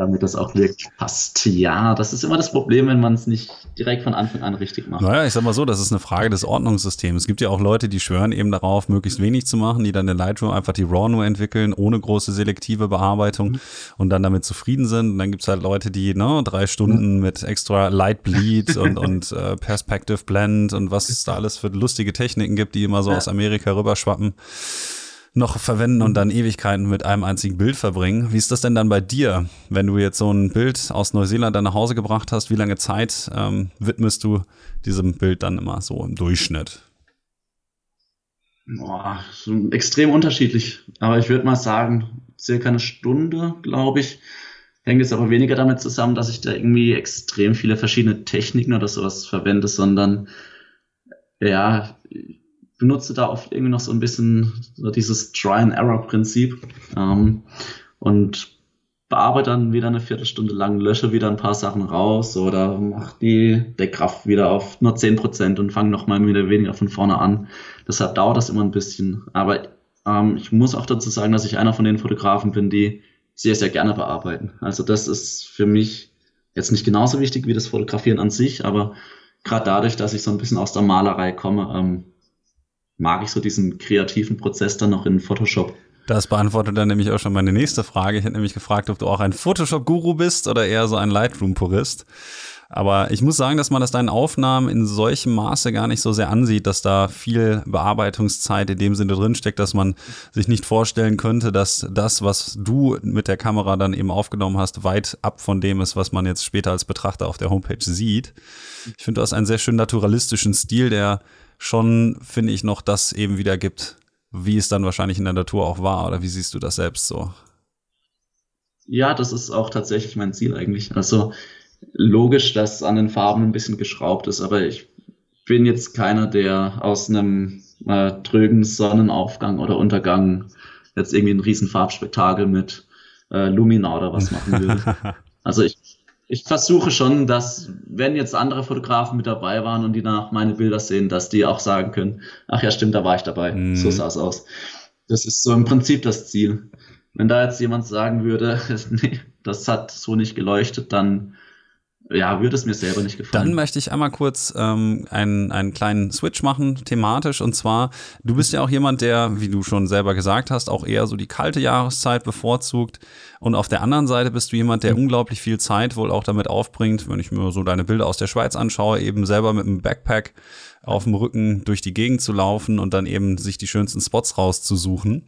Damit das auch wirklich passt. Ja, das ist immer das Problem, wenn man es nicht direkt von Anfang an richtig macht.
Naja, ich sag mal so, das ist eine Frage des Ordnungssystems. Es gibt ja auch Leute, die schwören eben darauf, möglichst wenig zu machen, die dann in Lightroom einfach die RAW nur entwickeln, ohne große selektive Bearbeitung mhm. und dann damit zufrieden sind. Und dann gibt's halt Leute, die ne, drei Stunden mhm. mit extra Light Bleed und, und äh, Perspective Blend und was es da alles für lustige Techniken gibt, die immer so ja. aus Amerika rüberschwappen noch verwenden und dann Ewigkeiten mit einem einzigen Bild verbringen. Wie ist das denn dann bei dir, wenn du jetzt so ein Bild aus Neuseeland dann nach Hause gebracht hast? Wie lange Zeit ähm, widmest du diesem Bild dann immer so im Durchschnitt?
Boah, extrem unterschiedlich. Aber ich würde mal sagen, circa eine Stunde, glaube ich. Hängt jetzt aber weniger damit zusammen, dass ich da irgendwie extrem viele verschiedene Techniken oder sowas verwende, sondern ja, benutze da oft irgendwie noch so ein bisschen so dieses Try-and-Error-Prinzip ähm, und bearbeite dann wieder eine Viertelstunde lang, lösche wieder ein paar Sachen raus oder mache die Deckkraft wieder auf nur 10% und fange nochmal wieder weniger von vorne an. Deshalb dauert das immer ein bisschen. Aber ähm, ich muss auch dazu sagen, dass ich einer von den Fotografen bin, die sehr, sehr gerne bearbeiten. Also das ist für mich jetzt nicht genauso wichtig wie das Fotografieren an sich, aber gerade dadurch, dass ich so ein bisschen aus der Malerei komme, ähm, mag ich so diesen kreativen Prozess dann noch in Photoshop.
Das beantwortet dann nämlich auch schon meine nächste Frage. Ich hätte nämlich gefragt, ob du auch ein Photoshop-Guru bist oder eher so ein Lightroom-Purist. Aber ich muss sagen, dass man das deinen Aufnahmen in solchem Maße gar nicht so sehr ansieht, dass da viel Bearbeitungszeit in dem Sinne drinsteckt, dass man sich nicht vorstellen könnte, dass das, was du mit der Kamera dann eben aufgenommen hast, weit ab von dem ist, was man jetzt später als Betrachter auf der Homepage sieht. Ich finde, du hast einen sehr schön naturalistischen Stil, der schon, finde ich, noch das eben wieder gibt, wie es dann wahrscheinlich in der Natur auch war. Oder wie siehst du das selbst so?
Ja, das ist auch tatsächlich mein Ziel eigentlich. Also logisch, dass an den Farben ein bisschen geschraubt ist, aber ich bin jetzt keiner, der aus einem äh, trögen Sonnenaufgang oder Untergang jetzt irgendwie ein riesen Farbspektakel mit äh, Lumina oder was machen würde. also ich ich versuche schon, dass, wenn jetzt andere Fotografen mit dabei waren und die danach meine Bilder sehen, dass die auch sagen können, ach ja, stimmt, da war ich dabei. Mm. So sah es aus. Das ist so im Prinzip das Ziel. Wenn da jetzt jemand sagen würde, nee, das hat so nicht geleuchtet, dann ja, würde es mir selber nicht gefallen.
Dann möchte ich einmal kurz ähm, einen, einen kleinen Switch machen, thematisch. Und zwar, du bist ja auch jemand, der, wie du schon selber gesagt hast, auch eher so die kalte Jahreszeit bevorzugt. Und auf der anderen Seite bist du jemand, der mhm. unglaublich viel Zeit wohl auch damit aufbringt, wenn ich mir so deine Bilder aus der Schweiz anschaue, eben selber mit einem Backpack auf dem Rücken durch die Gegend zu laufen und dann eben sich die schönsten Spots rauszusuchen.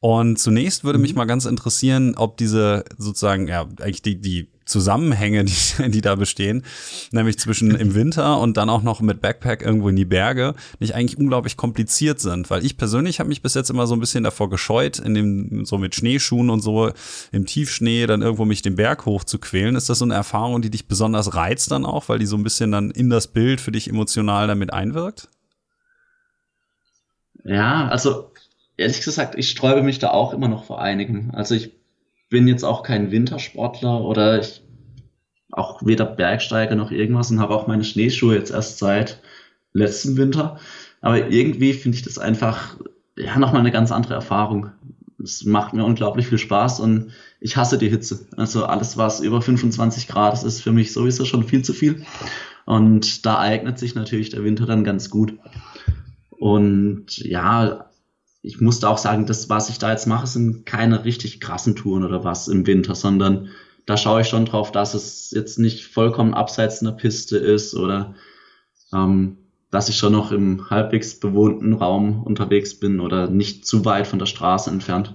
Und zunächst würde mich mhm. mal ganz interessieren, ob diese sozusagen, ja, eigentlich die, die Zusammenhänge, die, die da bestehen, nämlich zwischen im Winter und dann auch noch mit Backpack irgendwo in die Berge, nicht eigentlich unglaublich kompliziert sind. Weil ich persönlich habe mich bis jetzt immer so ein bisschen davor gescheut, in dem, so mit Schneeschuhen und so im Tiefschnee dann irgendwo mich den Berg hoch zu quälen. Ist das so eine Erfahrung, die dich besonders reizt dann auch, weil die so ein bisschen dann in das Bild für dich emotional damit einwirkt?
Ja, also ehrlich gesagt, ich sträube mich da auch immer noch vor einigen. Also ich bin jetzt auch kein Wintersportler oder ich auch weder Bergsteiger noch irgendwas und habe auch meine Schneeschuhe jetzt erst seit letztem Winter. Aber irgendwie finde ich das einfach ja nochmal eine ganz andere Erfahrung. Es macht mir unglaublich viel Spaß und ich hasse die Hitze. Also alles, was über 25 Grad ist, ist für mich sowieso schon viel zu viel. Und da eignet sich natürlich der Winter dann ganz gut. Und ja, ich musste auch sagen, das, was ich da jetzt mache, sind keine richtig krassen Touren oder was im Winter, sondern da schaue ich schon drauf, dass es jetzt nicht vollkommen abseits einer Piste ist oder ähm, dass ich schon noch im halbwegs bewohnten Raum unterwegs bin oder nicht zu weit von der Straße entfernt.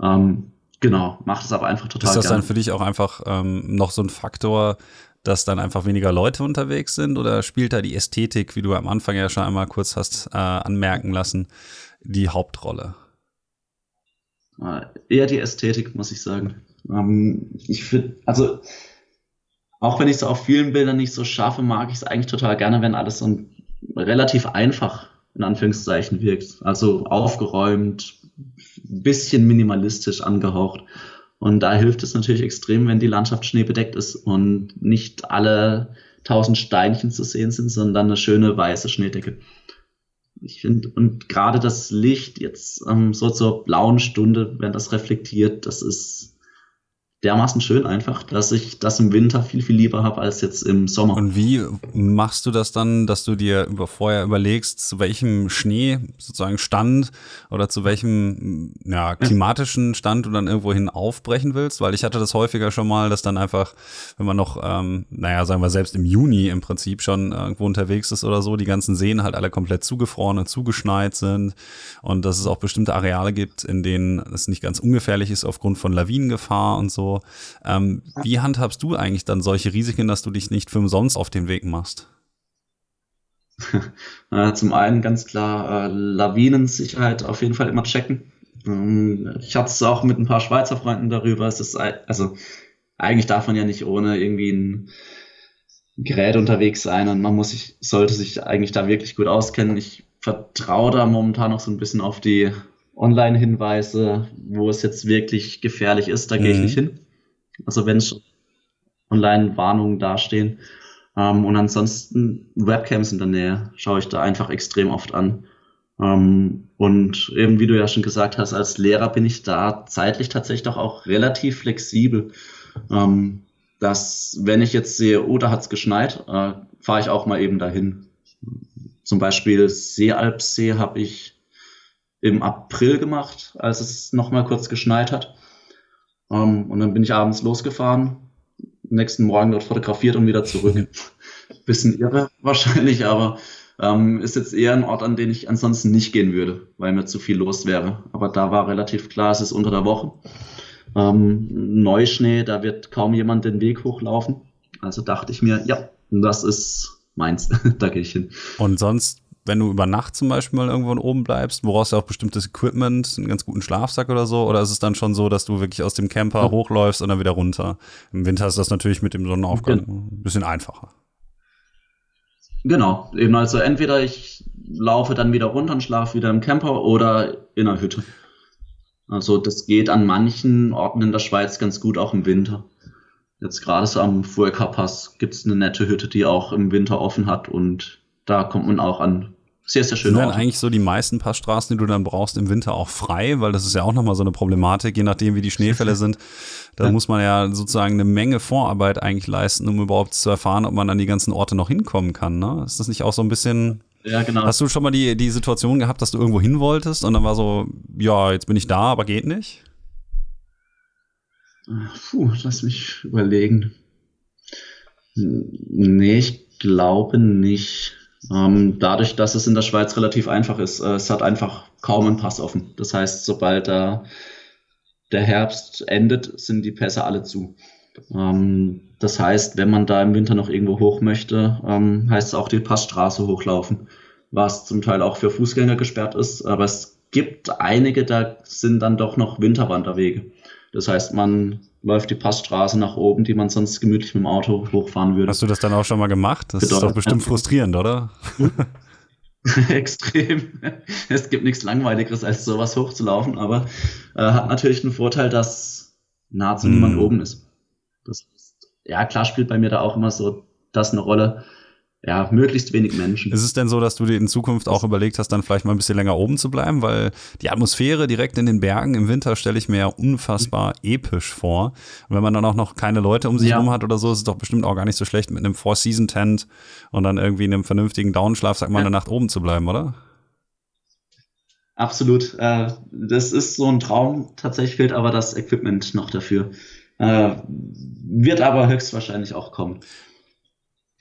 Ähm, genau, macht es aber einfach total
Ist das
gern.
dann für dich auch einfach ähm, noch so ein Faktor, dass dann einfach weniger Leute unterwegs sind oder spielt da die Ästhetik, wie du am Anfang ja schon einmal kurz hast äh, anmerken lassen, die Hauptrolle?
Äh, eher die Ästhetik, muss ich sagen. Ähm, ich finde, also auch wenn ich es auf vielen Bildern nicht so schaffe, mag ich es eigentlich total gerne, wenn alles so ein relativ einfach in Anführungszeichen wirkt. Also aufgeräumt, bisschen minimalistisch angehaucht. Und da hilft es natürlich extrem, wenn die Landschaft schneebedeckt ist und nicht alle tausend Steinchen zu sehen sind, sondern eine schöne weiße Schneedecke. Ich finde, und gerade das Licht jetzt ähm, so zur blauen Stunde, wenn das reflektiert, das ist dermaßen schön einfach, dass ich das im Winter viel, viel lieber habe als jetzt im Sommer.
Und wie machst du das dann, dass du dir über, vorher überlegst, zu welchem Schnee sozusagen Stand oder zu welchem ja, klimatischen Stand du dann irgendwohin aufbrechen willst? Weil ich hatte das häufiger schon mal, dass dann einfach, wenn man noch, ähm, naja, sagen wir selbst im Juni im Prinzip schon irgendwo unterwegs ist oder so, die ganzen Seen halt alle komplett zugefroren und zugeschneit sind und dass es auch bestimmte Areale gibt, in denen es nicht ganz ungefährlich ist aufgrund von Lawinengefahr und so. Ähm, wie handhabst du eigentlich dann solche Risiken, dass du dich nicht für umsonst auf den Weg machst?
Zum einen ganz klar äh, Lawinensicherheit auf jeden Fall immer checken. Ähm, ich hatte es auch mit ein paar Schweizer Freunden darüber. Es ist also eigentlich darf man ja nicht ohne irgendwie ein Gerät unterwegs sein und man muss sich, sollte sich eigentlich da wirklich gut auskennen. Ich vertraue da momentan noch so ein bisschen auf die Online-Hinweise, wo es jetzt wirklich gefährlich ist, da mhm. gehe ich mhm. nicht hin. Also wenn es Online-Warnungen dastehen. Ähm, und ansonsten Webcams in der Nähe schaue ich da einfach extrem oft an. Ähm, und eben wie du ja schon gesagt hast, als Lehrer bin ich da zeitlich tatsächlich doch auch relativ flexibel. Ähm, dass wenn ich jetzt sehe, oh, da hat's geschneit, äh, fahre ich auch mal eben dahin. Zum Beispiel Seealpsee habe ich im April gemacht, als es noch mal kurz geschneit hat. Ähm, und dann bin ich abends losgefahren, nächsten Morgen dort fotografiert und wieder zurück. Bisschen irre wahrscheinlich, aber ähm, ist jetzt eher ein Ort, an den ich ansonsten nicht gehen würde, weil mir zu viel los wäre. Aber da war relativ klar, es ist unter der Woche. Ähm, Neuschnee, da wird kaum jemand den Weg hochlaufen. Also dachte ich mir, ja, das ist meins, da gehe ich hin.
Und sonst wenn du über Nacht zum Beispiel mal irgendwo oben bleibst, woraus du auch bestimmtes Equipment, einen ganz guten Schlafsack oder so? Oder ist es dann schon so, dass du wirklich aus dem Camper ja. hochläufst und dann wieder runter? Im Winter ist das natürlich mit dem Sonnenaufgang ein bisschen einfacher.
Genau, eben also entweder ich laufe dann wieder runter und schlafe wieder im Camper oder in einer Hütte. Also das geht an manchen Orten in der Schweiz ganz gut auch im Winter. Jetzt gerade so am Fuerka Pass gibt es eine nette Hütte, die auch im Winter offen hat und da kommt man auch an sehr, sehr schön.
Sind dann eigentlich so die meisten Passstraßen, die du dann brauchst, im Winter auch frei? Weil das ist ja auch nochmal so eine Problematik, je nachdem, wie die Schneefälle sind. Da ja. muss man ja sozusagen eine Menge Vorarbeit eigentlich leisten, um überhaupt zu erfahren, ob man an die ganzen Orte noch hinkommen kann. Ne? Ist das nicht auch so ein bisschen. Ja, genau. Hast du schon mal die, die Situation gehabt, dass du irgendwo hin wolltest und dann war so, ja, jetzt bin ich da, aber geht nicht?
Puh, lass mich überlegen. Nee, ich glaube nicht. Ähm, dadurch, dass es in der Schweiz relativ einfach ist, äh, es hat einfach kaum einen Pass offen. Das heißt, sobald da der Herbst endet, sind die Pässe alle zu. Ähm, das heißt, wenn man da im Winter noch irgendwo hoch möchte, ähm, heißt es auch die Passstraße hochlaufen, was zum Teil auch für Fußgänger gesperrt ist. Aber es gibt einige, da sind dann doch noch Winterwanderwege. Das heißt, man läuft die Passstraße nach oben, die man sonst gemütlich mit dem Auto hochfahren würde.
Hast du das dann auch schon mal gemacht? Das Bedeutet, ist doch bestimmt ja. frustrierend, oder?
Extrem. Es gibt nichts Langweiligeres, als sowas hochzulaufen, aber äh, hat natürlich den Vorteil, dass nahezu mm. niemand oben ist. Das ist. Ja, klar spielt bei mir da auch immer so das eine Rolle, ja, möglichst wenig Menschen.
Ist es denn so, dass du dir in Zukunft auch überlegt hast, dann vielleicht mal ein bisschen länger oben zu bleiben? Weil die Atmosphäre direkt in den Bergen im Winter stelle ich mir ja unfassbar episch vor. Und wenn man dann auch noch keine Leute um sich herum ja. hat oder so, ist es doch bestimmt auch gar nicht so schlecht, mit einem Four-Season-Tent und dann irgendwie in einem vernünftigen Downschlafsack mal ja. eine Nacht oben zu bleiben, oder?
Absolut. Äh, das ist so ein Traum. Tatsächlich fehlt aber das Equipment noch dafür. Äh, wird aber höchstwahrscheinlich auch kommen.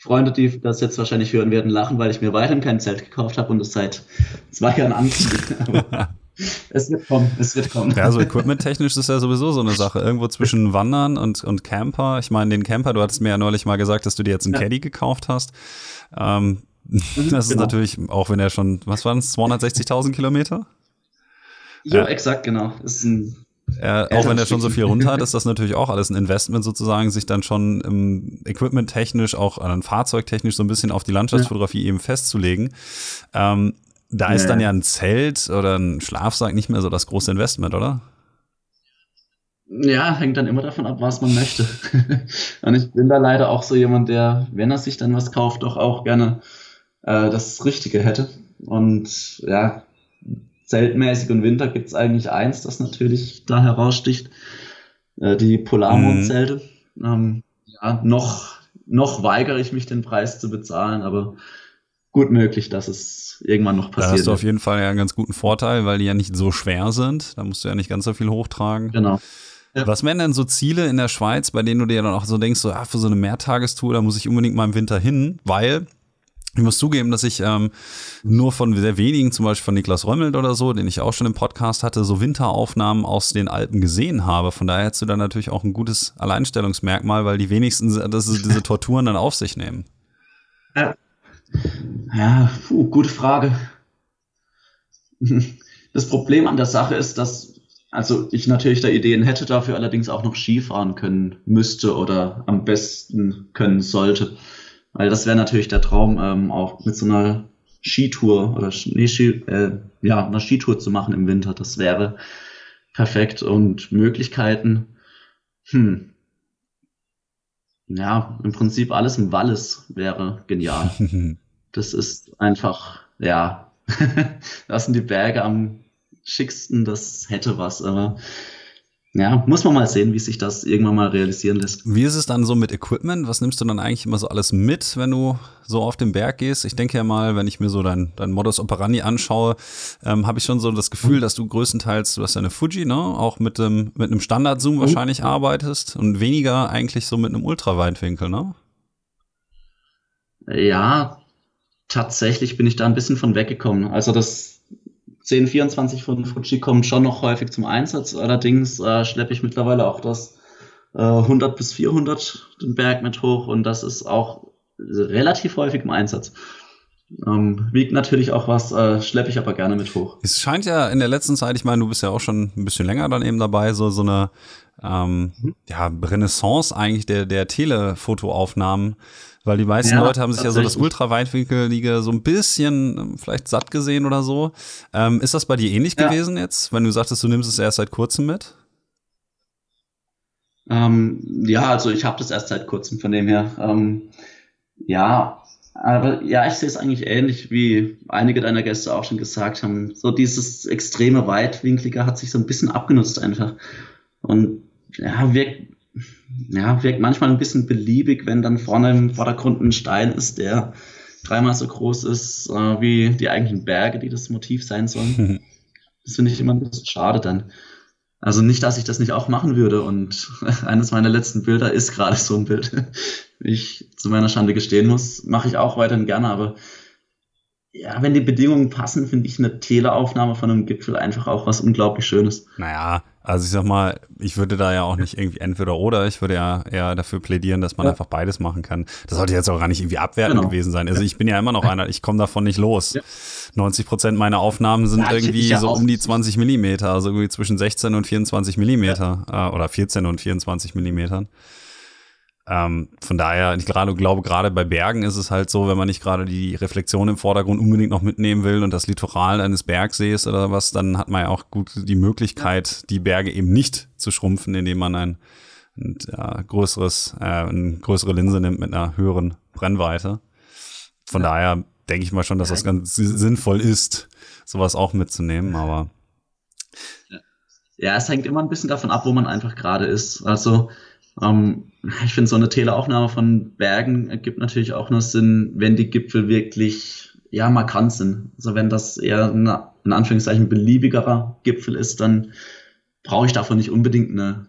Freunde, die das jetzt wahrscheinlich hören werden, lachen, weil ich mir weiterhin kein Zelt gekauft habe und es seit zwei Jahren ankündige. es wird kommen, es wird kommen.
Ja, also equipment-technisch ist ja sowieso so eine Sache. Irgendwo zwischen Wandern und, und Camper. Ich meine, den Camper, du hattest mir ja neulich mal gesagt, dass du dir jetzt einen ja. Caddy gekauft hast. Ähm, mhm, das ist genau. natürlich, auch wenn er schon, was waren es, 260.000 Kilometer?
Ja, ja, exakt, genau. Das ist ein
ja, auch wenn er schon so viel runter hat, ist das natürlich auch alles ein Investment sozusagen, sich dann schon ähm, equipment-technisch, auch äh, fahrzeugtechnisch so ein bisschen auf die Landschaftsfotografie ja. eben festzulegen. Ähm, da ja. ist dann ja ein Zelt oder ein Schlafsack nicht mehr so das große Investment, oder?
Ja, hängt dann immer davon ab, was man möchte. Und ich bin da leider auch so jemand, der, wenn er sich dann was kauft, doch auch gerne äh, das Richtige hätte. Und ja, zeltmäßig und Winter gibt es eigentlich eins, das natürlich da heraussticht. äh, die Polarmondzelte. Mhm. Ähm, ja, noch, noch weigere ich mich, den Preis zu bezahlen, aber gut möglich, dass es irgendwann noch passiert. Da
hast du auf jeden Fall ja einen ganz guten Vorteil, weil die ja nicht so schwer sind. Da musst du ja nicht ganz so viel hochtragen.
Genau.
Ja. Was wären denn so Ziele in der Schweiz, bei denen du dir dann auch so denkst, so, ah, für so eine Mehrtagestour, da muss ich unbedingt mal im Winter hin, weil ich muss zugeben, dass ich ähm, nur von sehr wenigen, zum Beispiel von Niklas Römmelt oder so, den ich auch schon im Podcast hatte, so Winteraufnahmen aus den Alpen gesehen habe. Von daher hättest du dann natürlich auch ein gutes Alleinstellungsmerkmal, weil die wenigsten das diese Torturen dann auf sich nehmen.
Ja, ja puh, gute Frage. Das Problem an der Sache ist, dass also ich natürlich da Ideen hätte, dafür allerdings auch noch Skifahren können müsste oder am besten können sollte. Weil das wäre natürlich der Traum, ähm, auch mit so einer Skitour oder nee, Ski, äh, ja, einer Skitour zu machen im Winter. Das wäre perfekt. Und Möglichkeiten, hm. Ja, im Prinzip alles im Wallis wäre genial. das ist einfach, ja, das sind die Berge am schicksten, das hätte was, aber ja, muss man mal sehen, wie sich das irgendwann mal realisieren lässt.
Wie ist es dann so mit Equipment? Was nimmst du dann eigentlich immer so alles mit, wenn du so auf den Berg gehst? Ich denke ja mal, wenn ich mir so dein, dein Modus operandi anschaue, ähm, habe ich schon so das Gefühl, dass du größtenteils, du hast ja eine Fuji, ne, auch mit, dem, mit einem Standard-Zoom wahrscheinlich mhm. arbeitest und weniger eigentlich so mit einem Ultraweitwinkel, ne?
Ja, tatsächlich bin ich da ein bisschen von weggekommen. Also das 1024 von Fuji kommen schon noch häufig zum Einsatz. Allerdings äh, schleppe ich mittlerweile auch das äh, 100 bis 400 den Berg mit hoch und das ist auch relativ häufig im Einsatz. Ähm, wiegt natürlich auch was, äh, schleppe ich aber gerne mit hoch.
Es scheint ja in der letzten Zeit, ich meine, du bist ja auch schon ein bisschen länger dann eben dabei, so, so eine ähm, mhm. ja, Renaissance eigentlich der, der Telefotoaufnahmen weil die meisten ja, Leute haben sich ja so das Ultraweitwinkelige so ein bisschen ähm, vielleicht satt gesehen oder so. Ähm, ist das bei dir ähnlich ja. gewesen jetzt, wenn du sagtest, du nimmst es erst seit kurzem mit?
Ähm, ja, also ich habe das erst seit kurzem von dem her. Ähm, ja, aber ja, ich sehe es eigentlich ähnlich, wie einige deiner Gäste auch schon gesagt haben. So dieses extreme Weitwinklige hat sich so ein bisschen abgenutzt einfach. Und ja, wirkt, ja, wirkt manchmal ein bisschen beliebig, wenn dann vorne im Vordergrund ein Stein ist, der dreimal so groß ist äh, wie die eigentlichen Berge, die das Motiv sein sollen. das finde ich immer ein bisschen schade dann. Also nicht, dass ich das nicht auch machen würde und eines meiner letzten Bilder ist gerade so ein Bild, wie ich zu meiner Schande gestehen muss. Mache ich auch weiterhin gerne, aber ja, wenn die Bedingungen passen, finde ich eine Teleaufnahme von einem Gipfel einfach auch was unglaublich Schönes.
Naja, also ich sag mal, ich würde da ja auch nicht irgendwie entweder oder, ich würde ja eher dafür plädieren, dass man ja. einfach beides machen kann. Das sollte jetzt auch gar nicht irgendwie abwertend genau. gewesen sein. Also ich bin ja immer noch einer, ich komme davon nicht los. Ja. 90 Prozent meiner Aufnahmen sind ja, irgendwie so um die 20 Millimeter, also irgendwie zwischen 16 und 24 Millimeter äh, oder 14 und 24 Millimetern. Ähm, von daher, ich gerade glaube, gerade bei Bergen ist es halt so, wenn man nicht gerade die Reflexion im Vordergrund unbedingt noch mitnehmen will und das Litoral eines Bergsees oder was, dann hat man ja auch gut die Möglichkeit, die Berge eben nicht zu schrumpfen, indem man ein, ein ja, größeres, äh, eine größere Linse nimmt mit einer höheren Brennweite. Von ja. daher denke ich mal schon, dass das ganz sinnvoll ist, sowas auch mitzunehmen, aber.
Ja, es hängt immer ein bisschen davon ab, wo man einfach gerade ist. Also, ähm, ich finde, so eine Teleaufnahme von Bergen ergibt natürlich auch nur Sinn, wenn die Gipfel wirklich ja markant sind. Also wenn das eher ein, in Anführungszeichen beliebigerer Gipfel ist, dann brauche ich davon nicht unbedingt eine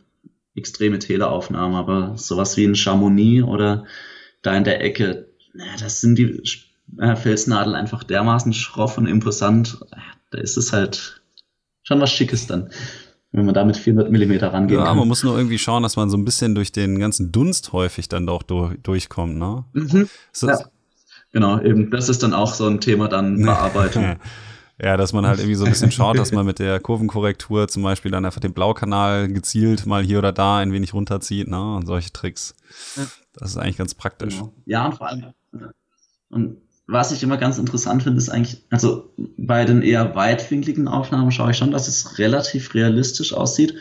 extreme Teleaufnahme. Aber sowas wie ein Chamonix oder da in der Ecke, das sind die äh, Felsnadeln einfach dermaßen schroff und imposant. Da ist es halt schon was Schickes dann wenn man da mit 400 Millimeter rangehen ja, kann.
man muss nur irgendwie schauen, dass man so ein bisschen durch den ganzen Dunst häufig dann doch durchkommt, ne?
Mhm. Ja. Genau, eben. Das ist dann auch so ein Thema dann Bearbeitung.
Ja, dass man halt irgendwie so ein bisschen schaut, dass man mit der Kurvenkorrektur zum Beispiel dann einfach den Blaukanal gezielt mal hier oder da ein wenig runterzieht, ne? Und solche Tricks. Das ist eigentlich ganz praktisch. Genau.
Ja, und vor allem. Und was ich immer ganz interessant finde, ist eigentlich, also bei den eher weitwinkligen Aufnahmen schaue ich schon, dass es relativ realistisch aussieht.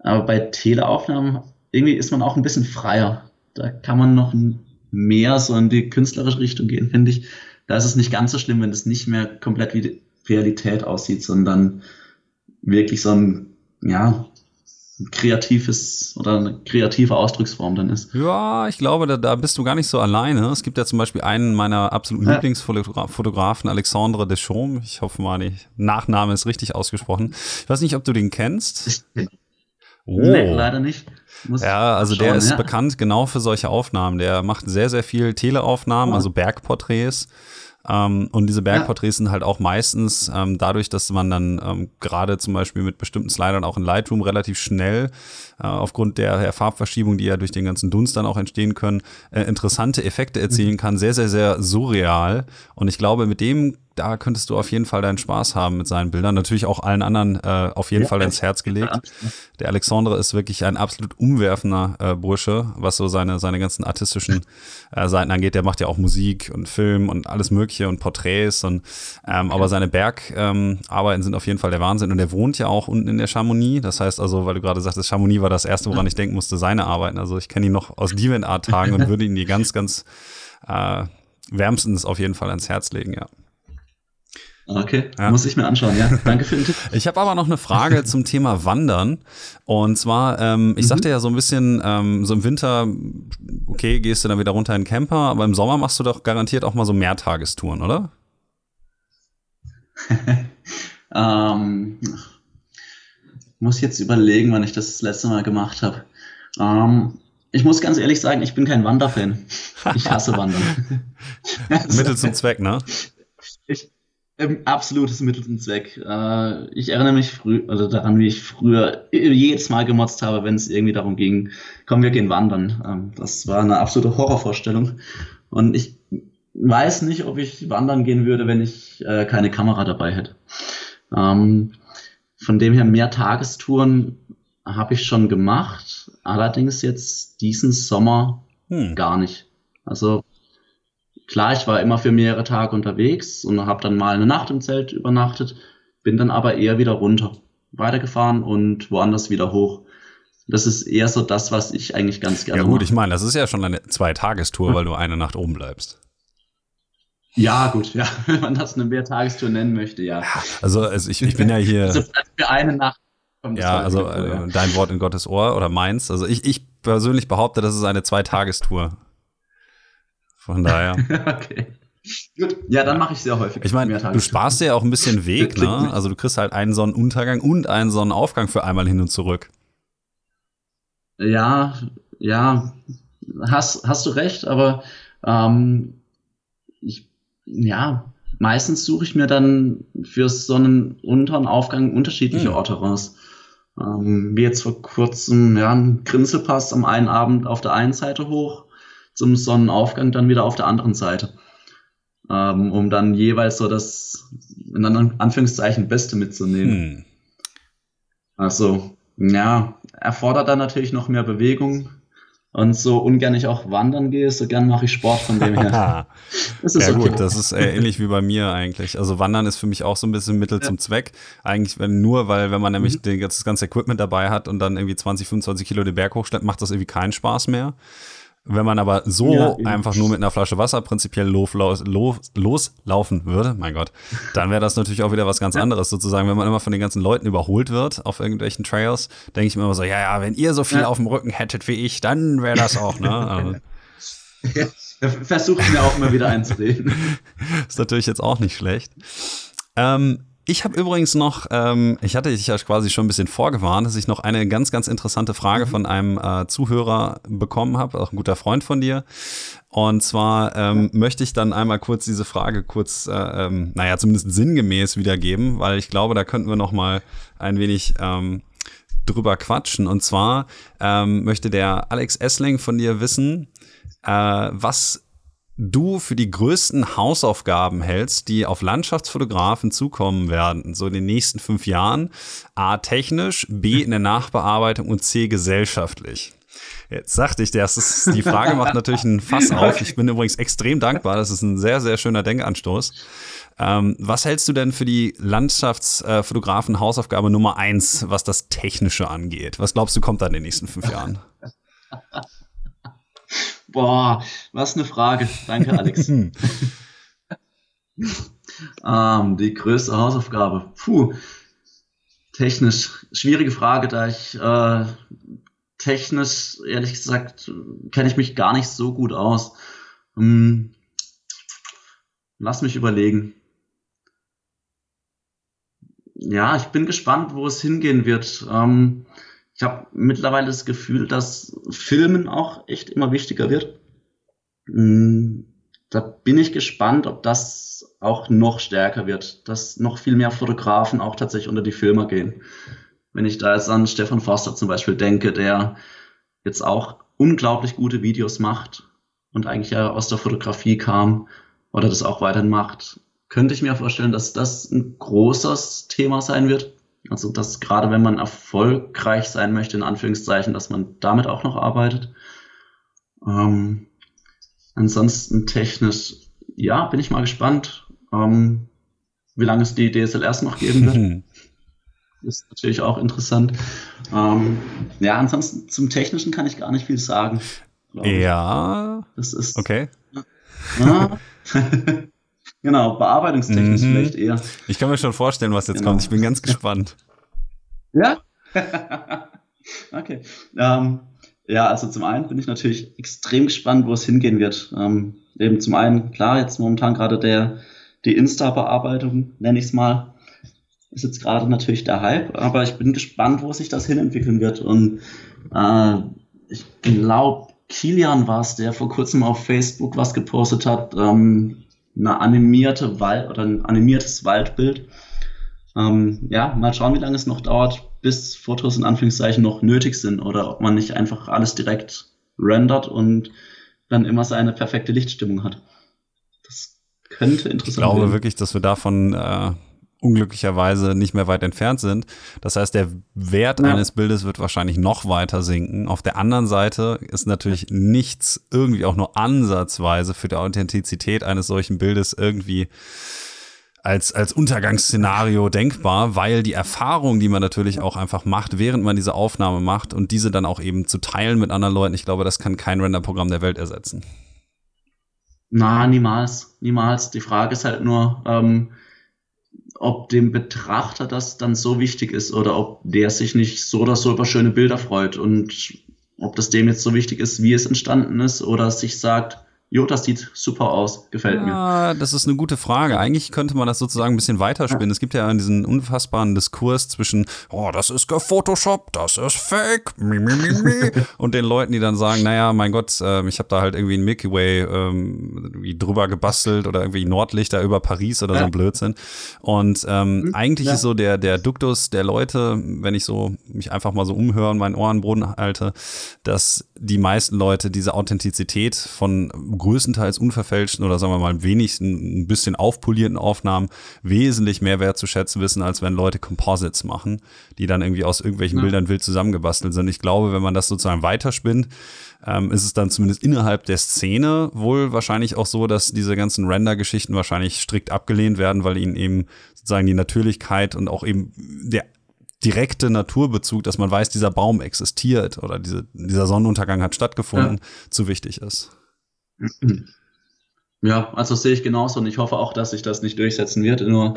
Aber bei Teleaufnahmen irgendwie ist man auch ein bisschen freier. Da kann man noch mehr so in die künstlerische Richtung gehen, finde ich. Da ist es nicht ganz so schlimm, wenn es nicht mehr komplett wie die Realität aussieht, sondern wirklich so ein, ja, ein kreatives oder eine kreative Ausdrucksform dann ist.
Ja, ich glaube, da, da bist du gar nicht so alleine. Es gibt ja zum Beispiel einen meiner absoluten ja. Lieblingsfotografen, Alexandre Deschaumes. Ich hoffe mal, der Nachname ist richtig ausgesprochen. Ich weiß nicht, ob du den kennst.
Oh. Nee, leider nicht.
Muss ja, also schauen, der ist ja. bekannt genau für solche Aufnahmen. Der macht sehr, sehr viel Teleaufnahmen, also Bergporträts. Ähm, und diese Bergporträts ja. sind halt auch meistens ähm, dadurch, dass man dann ähm, gerade zum Beispiel mit bestimmten Slidern auch in Lightroom relativ schnell äh, aufgrund der, der, Farbverschiebung, die ja durch den ganzen Dunst dann auch entstehen können, äh, interessante Effekte erzielen mhm. kann. Sehr, sehr, sehr surreal. Und ich glaube, mit dem da könntest du auf jeden Fall deinen Spaß haben mit seinen Bildern. Natürlich auch allen anderen äh, auf jeden ja, Fall ins Herz gelegt. Der Alexandre ist wirklich ein absolut umwerfender äh, Bursche, was so seine, seine ganzen artistischen äh, Seiten angeht. Der macht ja auch Musik und Film und alles Mögliche und Porträts. Und, ähm, okay. Aber seine Bergarbeiten ähm, sind auf jeden Fall der Wahnsinn. Und er wohnt ja auch unten in der Chamonix. Das heißt also, weil du gerade sagtest, Chamonix war das erste, woran ich denken musste, seine Arbeiten. Also ich kenne ihn noch aus DeviantArt-Tagen und würde ihn die ganz, ganz äh, wärmstens auf jeden Fall ans Herz legen, ja.
Okay, ja. muss ich mir anschauen, ja. Danke für den Tipp.
Ich habe aber noch eine Frage zum Thema Wandern. Und zwar, ähm, ich mhm. sagte ja so ein bisschen, ähm, so im Winter, okay, gehst du dann wieder runter in den Camper, aber im Sommer machst du doch garantiert auch mal so Mehrtagestouren, oder?
ähm, muss jetzt überlegen, wann ich das das letzte Mal gemacht habe. Ähm, ich muss ganz ehrlich sagen, ich bin kein Wanderfan. Ich hasse Wandern.
Mittel zum Zweck, ne?
Ich, absolutes Mittel zum Zweck. Äh, ich erinnere mich früh, also daran, wie ich früher jedes Mal gemotzt habe, wenn es irgendwie darum ging, komm, wir gehen wandern. Ähm, das war eine absolute Horrorvorstellung. Und ich weiß nicht, ob ich wandern gehen würde, wenn ich äh, keine Kamera dabei hätte. Ähm, von dem her mehr Tagestouren habe ich schon gemacht, allerdings jetzt diesen Sommer hm. gar nicht. Also Klar, ich war immer für mehrere Tage unterwegs und habe dann mal eine Nacht im Zelt übernachtet, bin dann aber eher wieder runter, weitergefahren und woanders wieder hoch. Das ist eher so das, was ich eigentlich ganz gerne
mache. Ja gut, mache. ich meine, das ist ja schon eine Zwei-Tagestour, hm. weil du eine Nacht oben bleibst.
Ja, gut, ja, wenn man das eine Mehrtagestour nennen möchte, ja.
Also, also ich, ich bin ja hier.
also für eine Nacht.
Ja, also äh, dein Wort in Gottes Ohr oder meins. Also ich, ich persönlich behaupte, das ist eine Zweitagestour. Von daher.
okay. Gut. Ja, dann mache ich sehr häufig.
Ich meine, du sparst dir ja auch ein bisschen Weg, ne? Also du kriegst halt einen Sonnenuntergang und einen Sonnenaufgang für einmal hin und zurück.
Ja, ja, hast, hast du recht, aber ähm, ich, ja, meistens suche ich mir dann für Sonnenunter- und Aufgang unterschiedliche hm. Orte raus. Ähm, wie jetzt vor kurzem, ja, ein Grinselpass am einen Abend auf der einen Seite hoch zum Sonnenaufgang dann wieder auf der anderen Seite. Ähm, um dann jeweils so das, in Anführungszeichen, Beste mitzunehmen. Hm. Also, ja, erfordert dann natürlich noch mehr Bewegung. Und so ungern ich auch wandern gehe, so gern mache ich Sport von dem her.
das ist ja okay. gut, das ist äh, ähnlich wie bei mir eigentlich. Also Wandern ist für mich auch so ein bisschen Mittel ja. zum Zweck. Eigentlich wenn, nur, weil wenn man nämlich mhm. den, das ganze Equipment dabei hat und dann irgendwie 20, 25 Kilo den Berg hochschleppt, macht das irgendwie keinen Spaß mehr. Wenn man aber so ja, einfach nur mit einer Flasche Wasser prinzipiell los, los, loslaufen würde, mein Gott, dann wäre das natürlich auch wieder was ganz anderes. Sozusagen, wenn man immer von den ganzen Leuten überholt wird auf irgendwelchen Trails, denke ich mir immer so, ja, ja, wenn ihr so viel ja. auf dem Rücken hättet wie ich, dann wäre das auch, ne? Also,
ja, Versucht mir auch mal wieder einzureden.
ist natürlich jetzt auch nicht schlecht. Ähm, ich habe übrigens noch, ähm, ich hatte dich ja quasi schon ein bisschen vorgewarnt, dass ich noch eine ganz, ganz interessante Frage mhm. von einem äh, Zuhörer bekommen habe, auch ein guter Freund von dir. Und zwar ähm, möchte ich dann einmal kurz diese Frage kurz, äh, ähm, naja, zumindest sinngemäß wiedergeben, weil ich glaube, da könnten wir noch mal ein wenig ähm, drüber quatschen. Und zwar ähm, möchte der Alex Essling von dir wissen, äh, was du für die größten Hausaufgaben hältst, die auf Landschaftsfotografen zukommen werden, so in den nächsten fünf Jahren, A technisch, B in der Nachbearbeitung und C gesellschaftlich. Jetzt sagte ich ist, die Frage macht natürlich ein Fass auf. Ich bin übrigens extrem dankbar. Das ist ein sehr, sehr schöner Denkanstoß. Ähm, was hältst du denn für die Landschaftsfotografen Hausaufgabe Nummer eins, was das Technische angeht? Was glaubst du, kommt da in den nächsten fünf Jahren?
Boah, was eine Frage. Danke, Alex. ähm, die größte Hausaufgabe. Puh. Technisch, schwierige Frage, da ich äh, technisch, ehrlich gesagt, kenne ich mich gar nicht so gut aus. Hm, lass mich überlegen. Ja, ich bin gespannt, wo es hingehen wird. Ähm, ich habe mittlerweile das Gefühl, dass Filmen auch echt immer wichtiger wird. Hm, da bin ich gespannt, ob das auch noch stärker wird, dass noch viel mehr Fotografen auch tatsächlich unter die Filme gehen. Wenn ich da jetzt an Stefan Forster zum Beispiel denke, der jetzt auch unglaublich gute Videos macht und eigentlich ja aus der Fotografie kam oder das auch weiterhin macht, könnte ich mir vorstellen, dass das ein großes Thema sein wird. Also, dass gerade wenn man erfolgreich sein möchte, in Anführungszeichen, dass man damit auch noch arbeitet. Ähm, ansonsten technisch, ja, bin ich mal gespannt, ähm, wie lange es die DSLRs noch geben wird. ist natürlich auch interessant. Ähm, ja, ansonsten zum Technischen kann ich gar nicht viel sagen.
Ja.
Das ist.
Okay.
Ja. genau, bearbeitungstechnisch mhm. vielleicht eher.
Ich kann mir schon vorstellen, was jetzt genau. kommt. Ich bin ganz gespannt.
Ja? okay. Ähm, ja, also zum einen bin ich natürlich extrem gespannt, wo es hingehen wird. Ähm, eben zum einen, klar, jetzt momentan gerade der, die Insta-Bearbeitung, nenne ich es mal, ist jetzt gerade natürlich der Hype, aber ich bin gespannt, wo sich das hinentwickeln wird. Und äh, ich glaube, Kilian war es, der vor kurzem auf Facebook was gepostet hat, ähm, eine animierte Wald oder ein animiertes Waldbild. Ähm, ja, mal schauen, wie lange es noch dauert, bis Fotos in Anführungszeichen noch nötig sind oder ob man nicht einfach alles direkt rendert und dann immer seine perfekte Lichtstimmung hat. Das könnte interessant
sein. Ich glaube werden. wirklich, dass wir davon äh, unglücklicherweise nicht mehr weit entfernt sind. Das heißt, der Wert ja. eines Bildes wird wahrscheinlich noch weiter sinken. Auf der anderen Seite ist natürlich nichts irgendwie auch nur ansatzweise für die Authentizität eines solchen Bildes irgendwie als, als Untergangsszenario denkbar, weil die Erfahrung, die man natürlich auch einfach macht, während man diese Aufnahme macht und diese dann auch eben zu teilen mit anderen Leuten, ich glaube, das kann kein Renderprogramm der Welt ersetzen.
Na, niemals, niemals. Die Frage ist halt nur, ähm, ob dem Betrachter das dann so wichtig ist oder ob der sich nicht so oder so über schöne Bilder freut und ob das dem jetzt so wichtig ist, wie es entstanden ist oder sich sagt, Jo, das sieht super aus, gefällt ja, mir.
Ja, das ist eine gute Frage. Eigentlich könnte man das sozusagen ein bisschen weiterspinnen. Ja. Es gibt ja diesen unfassbaren Diskurs zwischen, oh, das ist gefotoshoppt, das ist fake, mi, mi, mi, mi. und den Leuten, die dann sagen, naja, mein Gott, äh, ich habe da halt irgendwie ein Milky Way ähm, drüber gebastelt oder irgendwie Nordlichter über Paris oder ja. so ein Blödsinn. Und ähm, mhm. eigentlich ist so der, der Duktus der Leute, wenn ich so mich einfach mal so umhöre und meinen Ohrenboden halte, dass die meisten Leute diese Authentizität von größtenteils unverfälschten oder sagen wir mal wenigsten ein bisschen aufpolierten Aufnahmen wesentlich mehr wertzuschätzen wissen, als wenn Leute Composites machen, die dann irgendwie aus irgendwelchen ja. Bildern wild zusammengebastelt sind. Ich glaube, wenn man das sozusagen weiterspinnt, ähm, ist es dann zumindest innerhalb der Szene wohl wahrscheinlich auch so, dass diese ganzen Render-Geschichten wahrscheinlich strikt abgelehnt werden, weil ihnen eben sozusagen die Natürlichkeit und auch eben der direkte Naturbezug, dass man weiß, dieser Baum existiert oder diese, dieser Sonnenuntergang hat stattgefunden, ja. zu wichtig ist.
Ja, also sehe ich genauso und ich hoffe auch, dass sich das nicht durchsetzen wird. Nur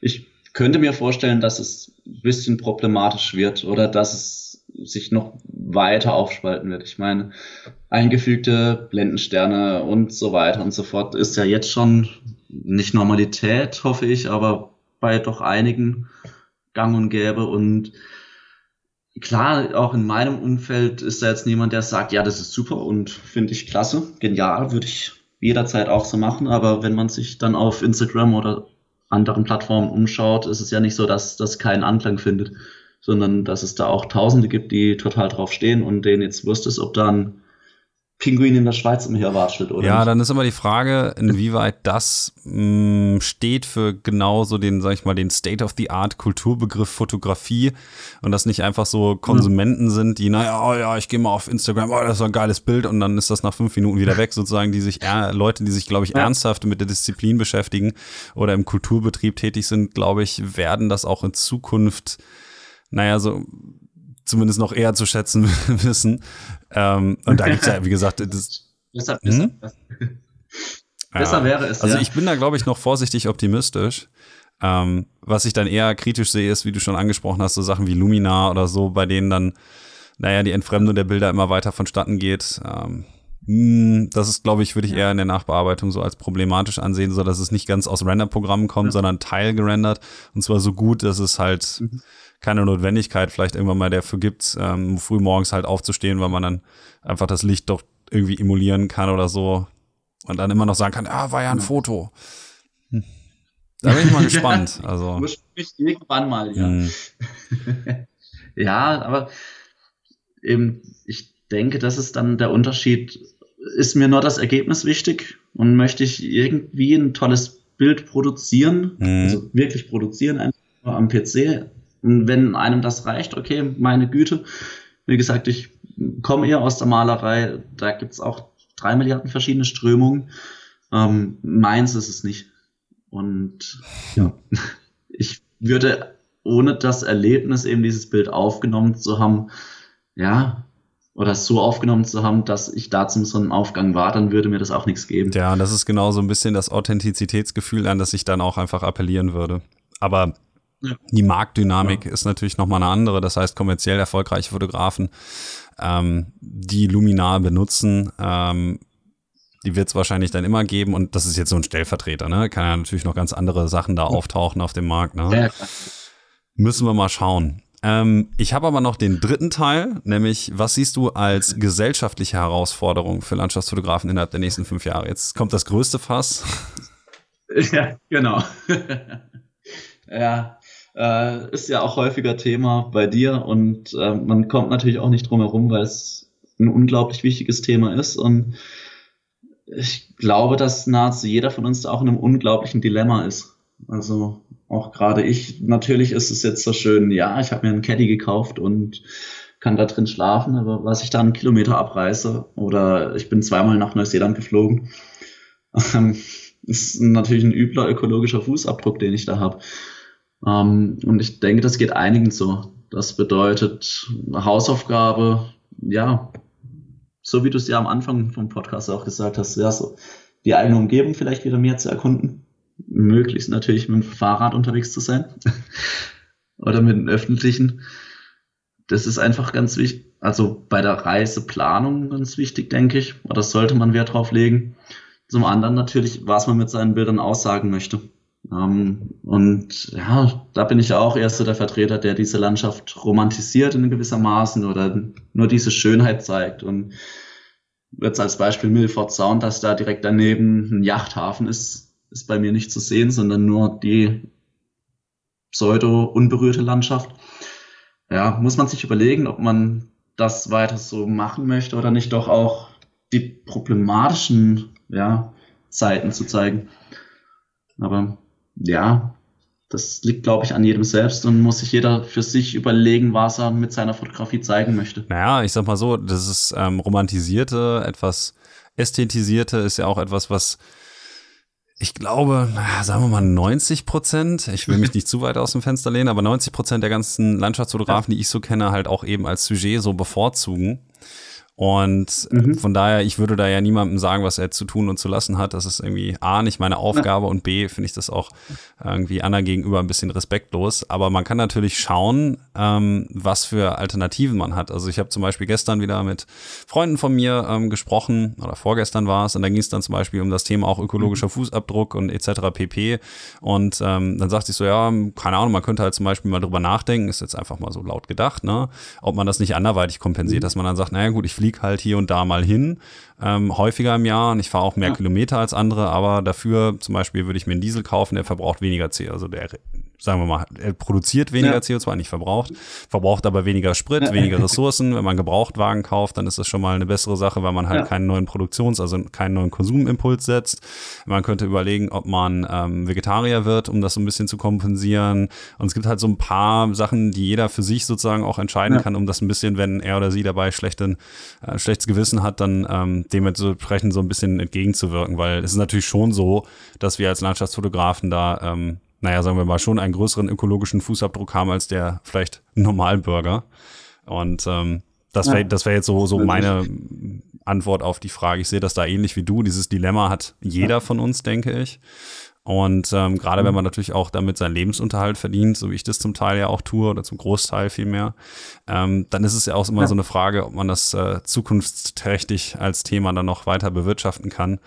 ich könnte mir vorstellen, dass es ein bisschen problematisch wird oder dass es sich noch weiter aufspalten wird. Ich meine, eingefügte Blendensterne und so weiter und so fort ist ja jetzt schon nicht Normalität, hoffe ich, aber bei doch einigen gang und gäbe und klar, auch in meinem Umfeld ist da jetzt niemand, der sagt, ja, das ist super und finde ich klasse, genial, würde ich jederzeit auch so machen. Aber wenn man sich dann auf Instagram oder anderen Plattformen umschaut, ist es ja nicht so, dass das keinen Anklang findet, sondern dass es da auch Tausende gibt, die total drauf stehen und denen jetzt wurscht ist, ob dann Pinguin in der Schweiz umherwatschelt, oder?
Ja, nicht? dann ist immer die Frage, inwieweit das mh, mm, steht für genau so den, sag ich mal, den State-of-the-Art Kulturbegriff Fotografie und das nicht einfach so Konsumenten ja. sind, die, naja, oh ja, ich gehe mal auf Instagram, oh, das ist ein geiles Bild und dann ist das nach fünf Minuten wieder weg, sozusagen, die sich, äh, Leute, die sich, glaube ich, ja. ernsthaft mit der Disziplin beschäftigen oder im Kulturbetrieb tätig sind, glaube ich, werden das auch in Zukunft, naja, so zumindest noch eher zu schätzen wissen. Ähm, und da gibt es ja, wie gesagt, das. Besser, besser, hm? besser wäre es. Also ja. ich bin da, glaube ich, noch vorsichtig optimistisch. Ähm, was ich dann eher kritisch sehe, ist, wie du schon angesprochen hast, so Sachen wie Luminar oder so, bei denen dann, naja, die Entfremdung der Bilder immer weiter vonstatten geht. Ähm, hm, das ist, glaube ich, würde ich eher in der Nachbearbeitung so als problematisch ansehen, so dass es nicht ganz aus Render-Programmen kommt, ja. sondern teilgerendert. Und zwar so gut, dass es halt mhm. keine Notwendigkeit vielleicht irgendwann mal dafür gibt, ähm, früh morgens halt aufzustehen, weil man dann einfach das Licht doch irgendwie emulieren kann oder so. Und dann immer noch sagen kann, ah, war ja ein ja. Foto. Hm. Da bin ich mal gespannt. Also.
Muss ich irgendwann mal, ja. Hm. ja, aber eben, ich denke, das ist dann der Unterschied ist mir nur das Ergebnis wichtig und möchte ich irgendwie ein tolles Bild produzieren, mhm. also wirklich produzieren, einfach nur am PC. Und wenn einem das reicht, okay, meine Güte. Wie gesagt, ich komme eher aus der Malerei, da gibt's auch drei Milliarden verschiedene Strömungen. Ähm, meins ist es nicht. Und ja, ich würde ohne das Erlebnis, eben dieses Bild aufgenommen zu haben, ja, oder so aufgenommen zu haben, dass ich da zum Sonnenaufgang war, dann würde mir das auch nichts geben.
Ja, und das ist genau so ein bisschen das Authentizitätsgefühl, an das ich dann auch einfach appellieren würde. Aber ja. die Marktdynamik ja. ist natürlich nochmal eine andere. Das heißt, kommerziell erfolgreiche Fotografen, ähm, die Luminar benutzen, ähm, die wird es wahrscheinlich dann immer geben. Und das ist jetzt so ein Stellvertreter, ne? Kann ja natürlich noch ganz andere Sachen da auftauchen auf dem Markt, ne? Müssen wir mal schauen. Ähm, ich habe aber noch den dritten Teil, nämlich was siehst du als gesellschaftliche Herausforderung für Landschaftsfotografen innerhalb der nächsten fünf Jahre? Jetzt kommt das größte Fass.
Ja, genau. ja, äh, ist ja auch häufiger Thema bei dir und äh, man kommt natürlich auch nicht drum herum, weil es ein unglaublich wichtiges Thema ist und ich glaube, dass nahezu jeder von uns da auch in einem unglaublichen Dilemma ist. Also auch gerade ich, natürlich ist es jetzt so schön, ja, ich habe mir einen Caddy gekauft und kann da drin schlafen, aber was ich da einen Kilometer abreiße oder ich bin zweimal nach Neuseeland geflogen, ähm, ist natürlich ein übler ökologischer Fußabdruck, den ich da habe. Ähm, und ich denke, das geht einigen so. Das bedeutet Hausaufgabe, ja, so wie du es ja am Anfang vom Podcast auch gesagt hast, ja, so die eigene Umgebung vielleicht wieder mehr zu erkunden möglichst natürlich mit dem Fahrrad unterwegs zu sein oder mit dem öffentlichen. Das ist einfach ganz wichtig, also bei der Reiseplanung ganz wichtig, denke ich. Oder sollte man Wert drauf legen. Zum anderen natürlich, was man mit seinen Bildern aussagen möchte. Ähm, und ja, da bin ich auch erst der Vertreter, der diese Landschaft romantisiert in gewissermaßen oder nur diese Schönheit zeigt. Und jetzt als Beispiel Milford Sound, dass da direkt daneben ein Yachthafen ist, ist bei mir nicht zu sehen, sondern nur die pseudo-unberührte Landschaft. Ja, muss man sich überlegen, ob man das weiter so machen möchte oder nicht doch auch die problematischen ja, Seiten zu zeigen. Aber ja, das liegt, glaube ich, an jedem selbst und muss sich jeder für sich überlegen, was er mit seiner Fotografie zeigen möchte.
Naja, ich sag mal so, das ist ähm, romantisierte, etwas ästhetisierte ist ja auch etwas, was ich glaube, sagen wir mal 90 Prozent, ich will mich nicht zu weit aus dem Fenster lehnen, aber 90 Prozent der ganzen Landschaftsfotografen, die ich so kenne, halt auch eben als Sujet so bevorzugen. Und mhm. von daher, ich würde da ja niemandem sagen, was er zu tun und zu lassen hat. Das ist irgendwie A, nicht meine Aufgabe ja. und B, finde ich das auch irgendwie anderen gegenüber ein bisschen respektlos. Aber man kann natürlich schauen, ähm, was für Alternativen man hat. Also ich habe zum Beispiel gestern wieder mit Freunden von mir ähm, gesprochen, oder vorgestern war es, und da ging es dann zum Beispiel um das Thema auch ökologischer mhm. Fußabdruck und etc. pp. Und ähm, dann sagte ich so, ja, keine Ahnung, man könnte halt zum Beispiel mal drüber nachdenken, ist jetzt einfach mal so laut gedacht, ne, ob man das nicht anderweitig kompensiert, mhm. dass man dann sagt, naja gut, ich fliege fliege halt hier und da mal hin, ähm, häufiger im Jahr und ich fahre auch mehr ja. Kilometer als andere, aber dafür zum Beispiel würde ich mir einen Diesel kaufen, der verbraucht weniger CO, also der sagen wir mal, er produziert weniger ja. CO2, nicht verbraucht, verbraucht aber weniger Sprit, ja. weniger Ressourcen. Wenn man Gebrauchtwagen kauft, dann ist das schon mal eine bessere Sache, weil man halt ja. keinen neuen Produktions-, also keinen neuen Konsumimpuls setzt. Man könnte überlegen, ob man ähm, Vegetarier wird, um das so ein bisschen zu kompensieren. Und es gibt halt so ein paar Sachen, die jeder für sich sozusagen auch entscheiden kann, um das ein bisschen, wenn er oder sie dabei schlechten, äh, schlechtes Gewissen hat, dann ähm, dementsprechend so ein bisschen entgegenzuwirken, weil es ist natürlich schon so, dass wir als Landschaftsfotografen da ähm, naja, sagen wir mal, schon einen größeren ökologischen Fußabdruck haben als der vielleicht Normalbürger. Und ähm, das wäre das wär jetzt so, so meine Antwort auf die Frage. Ich sehe das da ähnlich wie du. Dieses Dilemma hat jeder von uns, denke ich. Und ähm, gerade wenn man natürlich auch damit seinen Lebensunterhalt verdient, so wie ich das zum Teil ja auch tue oder zum Großteil vielmehr, ähm, dann ist es ja auch immer ja. so eine Frage, ob man das äh, zukunftsträchtig als Thema dann noch weiter bewirtschaften kann.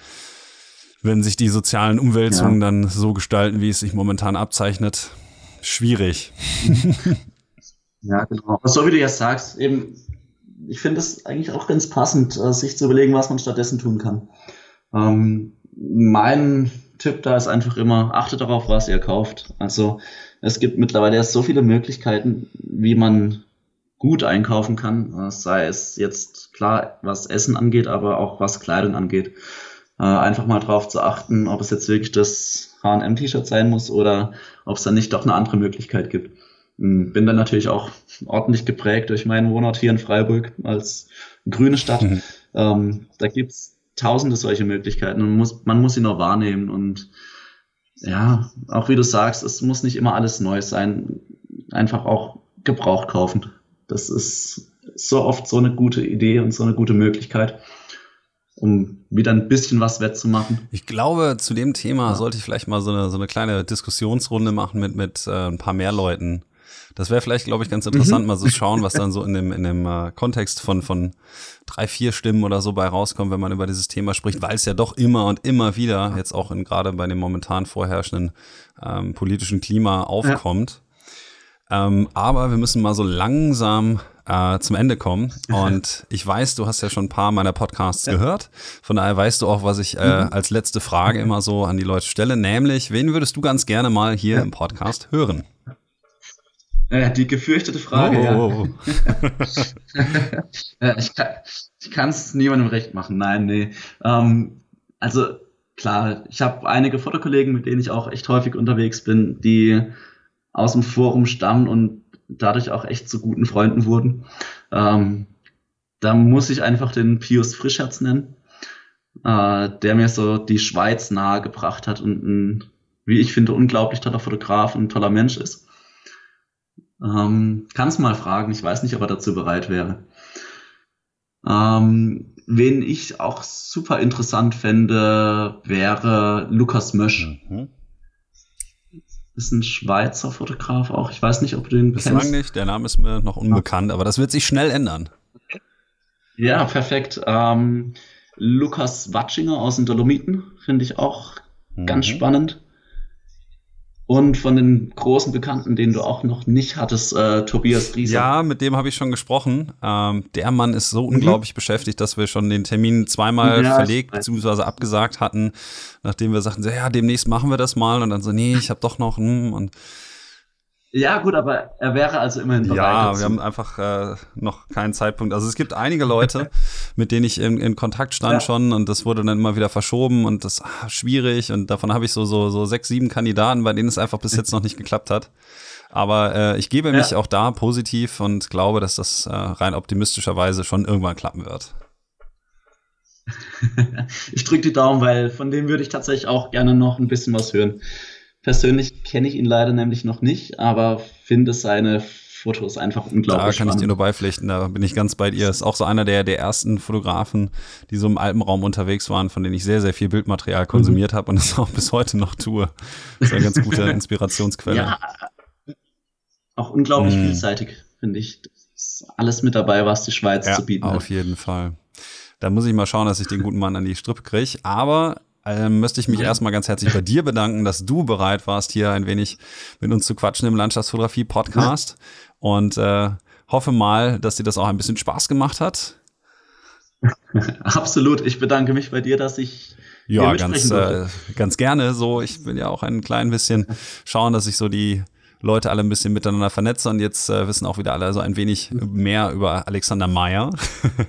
Wenn sich die sozialen Umwälzungen ja. dann so gestalten, wie es sich momentan abzeichnet, schwierig.
ja, genau. So wie du jetzt sagst, eben, ich finde es eigentlich auch ganz passend, äh, sich zu überlegen, was man stattdessen tun kann. Ähm, mein Tipp da ist einfach immer, achtet darauf, was ihr kauft. Also es gibt mittlerweile erst so viele Möglichkeiten, wie man gut einkaufen kann, sei es jetzt klar, was Essen angeht, aber auch was Kleidung angeht. Äh, einfach mal drauf zu achten, ob es jetzt wirklich das H&M-T-Shirt sein muss oder ob es dann nicht doch eine andere Möglichkeit gibt. Hm, bin dann natürlich auch ordentlich geprägt durch meinen Wohnort hier in Freiburg als grüne Stadt. Mhm. Ähm, da gibt's tausende solche Möglichkeiten und muss, man muss sie nur wahrnehmen und ja, auch wie du sagst, es muss nicht immer alles neu sein, einfach auch gebraucht kaufen. Das ist so oft so eine gute Idee und so eine gute Möglichkeit, um wieder ein bisschen was wettzumachen.
Ich glaube, zu dem Thema ja. sollte ich vielleicht mal so eine, so eine kleine Diskussionsrunde machen mit, mit äh, ein paar mehr Leuten das wäre vielleicht, glaube ich, ganz interessant, mhm. mal so schauen, was dann so in dem, in dem äh, Kontext von, von drei, vier Stimmen oder so bei rauskommt, wenn man über dieses Thema spricht, weil es ja doch immer und immer wieder, jetzt auch gerade bei dem momentan vorherrschenden ähm, politischen Klima aufkommt. Ja. Ähm, aber wir müssen mal so langsam äh, zum Ende kommen. Und ich weiß, du hast ja schon ein paar meiner Podcasts ja. gehört. Von daher weißt du auch, was ich äh, mhm. als letzte Frage immer so an die Leute stelle, nämlich, wen würdest du ganz gerne mal hier ja. im Podcast hören?
Äh, die gefürchtete Frage, oh. ja. ich kann es niemandem recht machen. Nein, nee. Ähm, also klar, ich habe einige Fotokollegen, mit denen ich auch echt häufig unterwegs bin, die aus dem Forum stammen und dadurch auch echt zu guten Freunden wurden. Ähm, da muss ich einfach den Pius Frischherz nennen, äh, der mir so die Schweiz nahegebracht hat und ein, wie ich finde, unglaublich toller Fotograf und toller Mensch ist. Ähm, Kannst mal fragen, ich weiß nicht, ob er dazu bereit wäre. Ähm, wen ich auch super interessant fände, wäre Lukas Mösch. Mhm. Ist ein Schweizer Fotograf auch. Ich weiß nicht, ob du den
Bislang kennst. nicht, der Name ist mir noch unbekannt, aber das wird sich schnell ändern.
Ja, perfekt. Ähm, Lukas Watschinger aus den Dolomiten finde ich auch mhm. ganz spannend. Und von den großen Bekannten, den du auch noch nicht hattest, äh, Tobias Riese.
Ja, mit dem habe ich schon gesprochen. Ähm, der Mann ist so mhm. unglaublich beschäftigt, dass wir schon den Termin zweimal ja, verlegt bzw. abgesagt hatten, nachdem wir sagten, ja, demnächst machen wir das mal. Und dann so, nee, ich habe doch noch. Hm, und
ja, gut, aber er wäre also immerhin
bereit. Ja, dazu. wir haben einfach äh, noch keinen Zeitpunkt. Also es gibt einige Leute, mit denen ich in, in Kontakt stand ja. schon und das wurde dann immer wieder verschoben und das ah, schwierig und davon habe ich so, so, so sechs, sieben Kandidaten, bei denen es einfach bis jetzt noch nicht geklappt hat. Aber äh, ich gebe mich ja. auch da positiv und glaube, dass das äh, rein optimistischerweise schon irgendwann klappen wird.
ich drücke die Daumen, weil von dem würde ich tatsächlich auch gerne noch ein bisschen was hören. Persönlich kenne ich ihn leider nämlich noch nicht, aber finde seine Fotos einfach unglaublich. Da
kann
spannend.
ich dir nur beipflichten, da bin ich ganz bei dir. Ist auch so einer der, der ersten Fotografen, die so im Alpenraum unterwegs waren, von denen ich sehr, sehr viel Bildmaterial konsumiert mhm. habe und das auch bis heute noch tue. Das ist eine ganz gute Inspirationsquelle. Ja,
auch unglaublich mhm. vielseitig, finde ich. Das ist alles mit dabei, was die Schweiz ja, zu bieten
hat. Auf jeden Fall. Da muss ich mal schauen, dass ich den guten Mann an die Strippe kriege. Aber ähm, müsste ich mich erstmal ganz herzlich bei dir bedanken, dass du bereit warst, hier ein wenig mit uns zu quatschen im Landschaftsfotografie-Podcast. Und äh, hoffe mal, dass dir das auch ein bisschen Spaß gemacht hat.
Absolut. Ich bedanke mich bei dir, dass ich.
Ja, ganz, äh, ganz gerne. So, ich will ja auch ein klein bisschen schauen, dass ich so die Leute alle ein bisschen miteinander vernetze und jetzt äh, wissen auch wieder alle so ein wenig mehr über Alexander Meyer.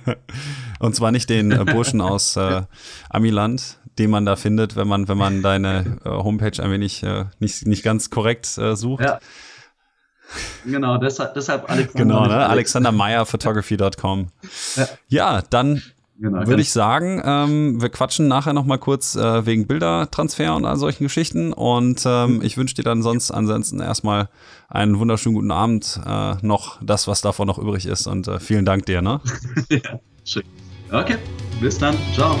und zwar nicht den äh, Burschen aus äh, Amiland, den man da findet, wenn man, wenn man deine äh, Homepage ein wenig äh, nicht, nicht ganz korrekt äh, sucht. Ja.
Genau, deshalb, deshalb
Alexander. Genau, ne? AlexanderMeyerPhotography.com. Ja. ja, dann Genau, Würde ich sagen, ähm, wir quatschen nachher noch mal kurz äh, wegen Bildertransfer und all solchen Geschichten. Und ähm, ich wünsche dir dann sonst ansonsten erstmal einen wunderschönen guten Abend, äh, noch das, was davon noch übrig ist. Und äh, vielen Dank dir. Ne?
ja, schön. Okay, bis dann. Ciao.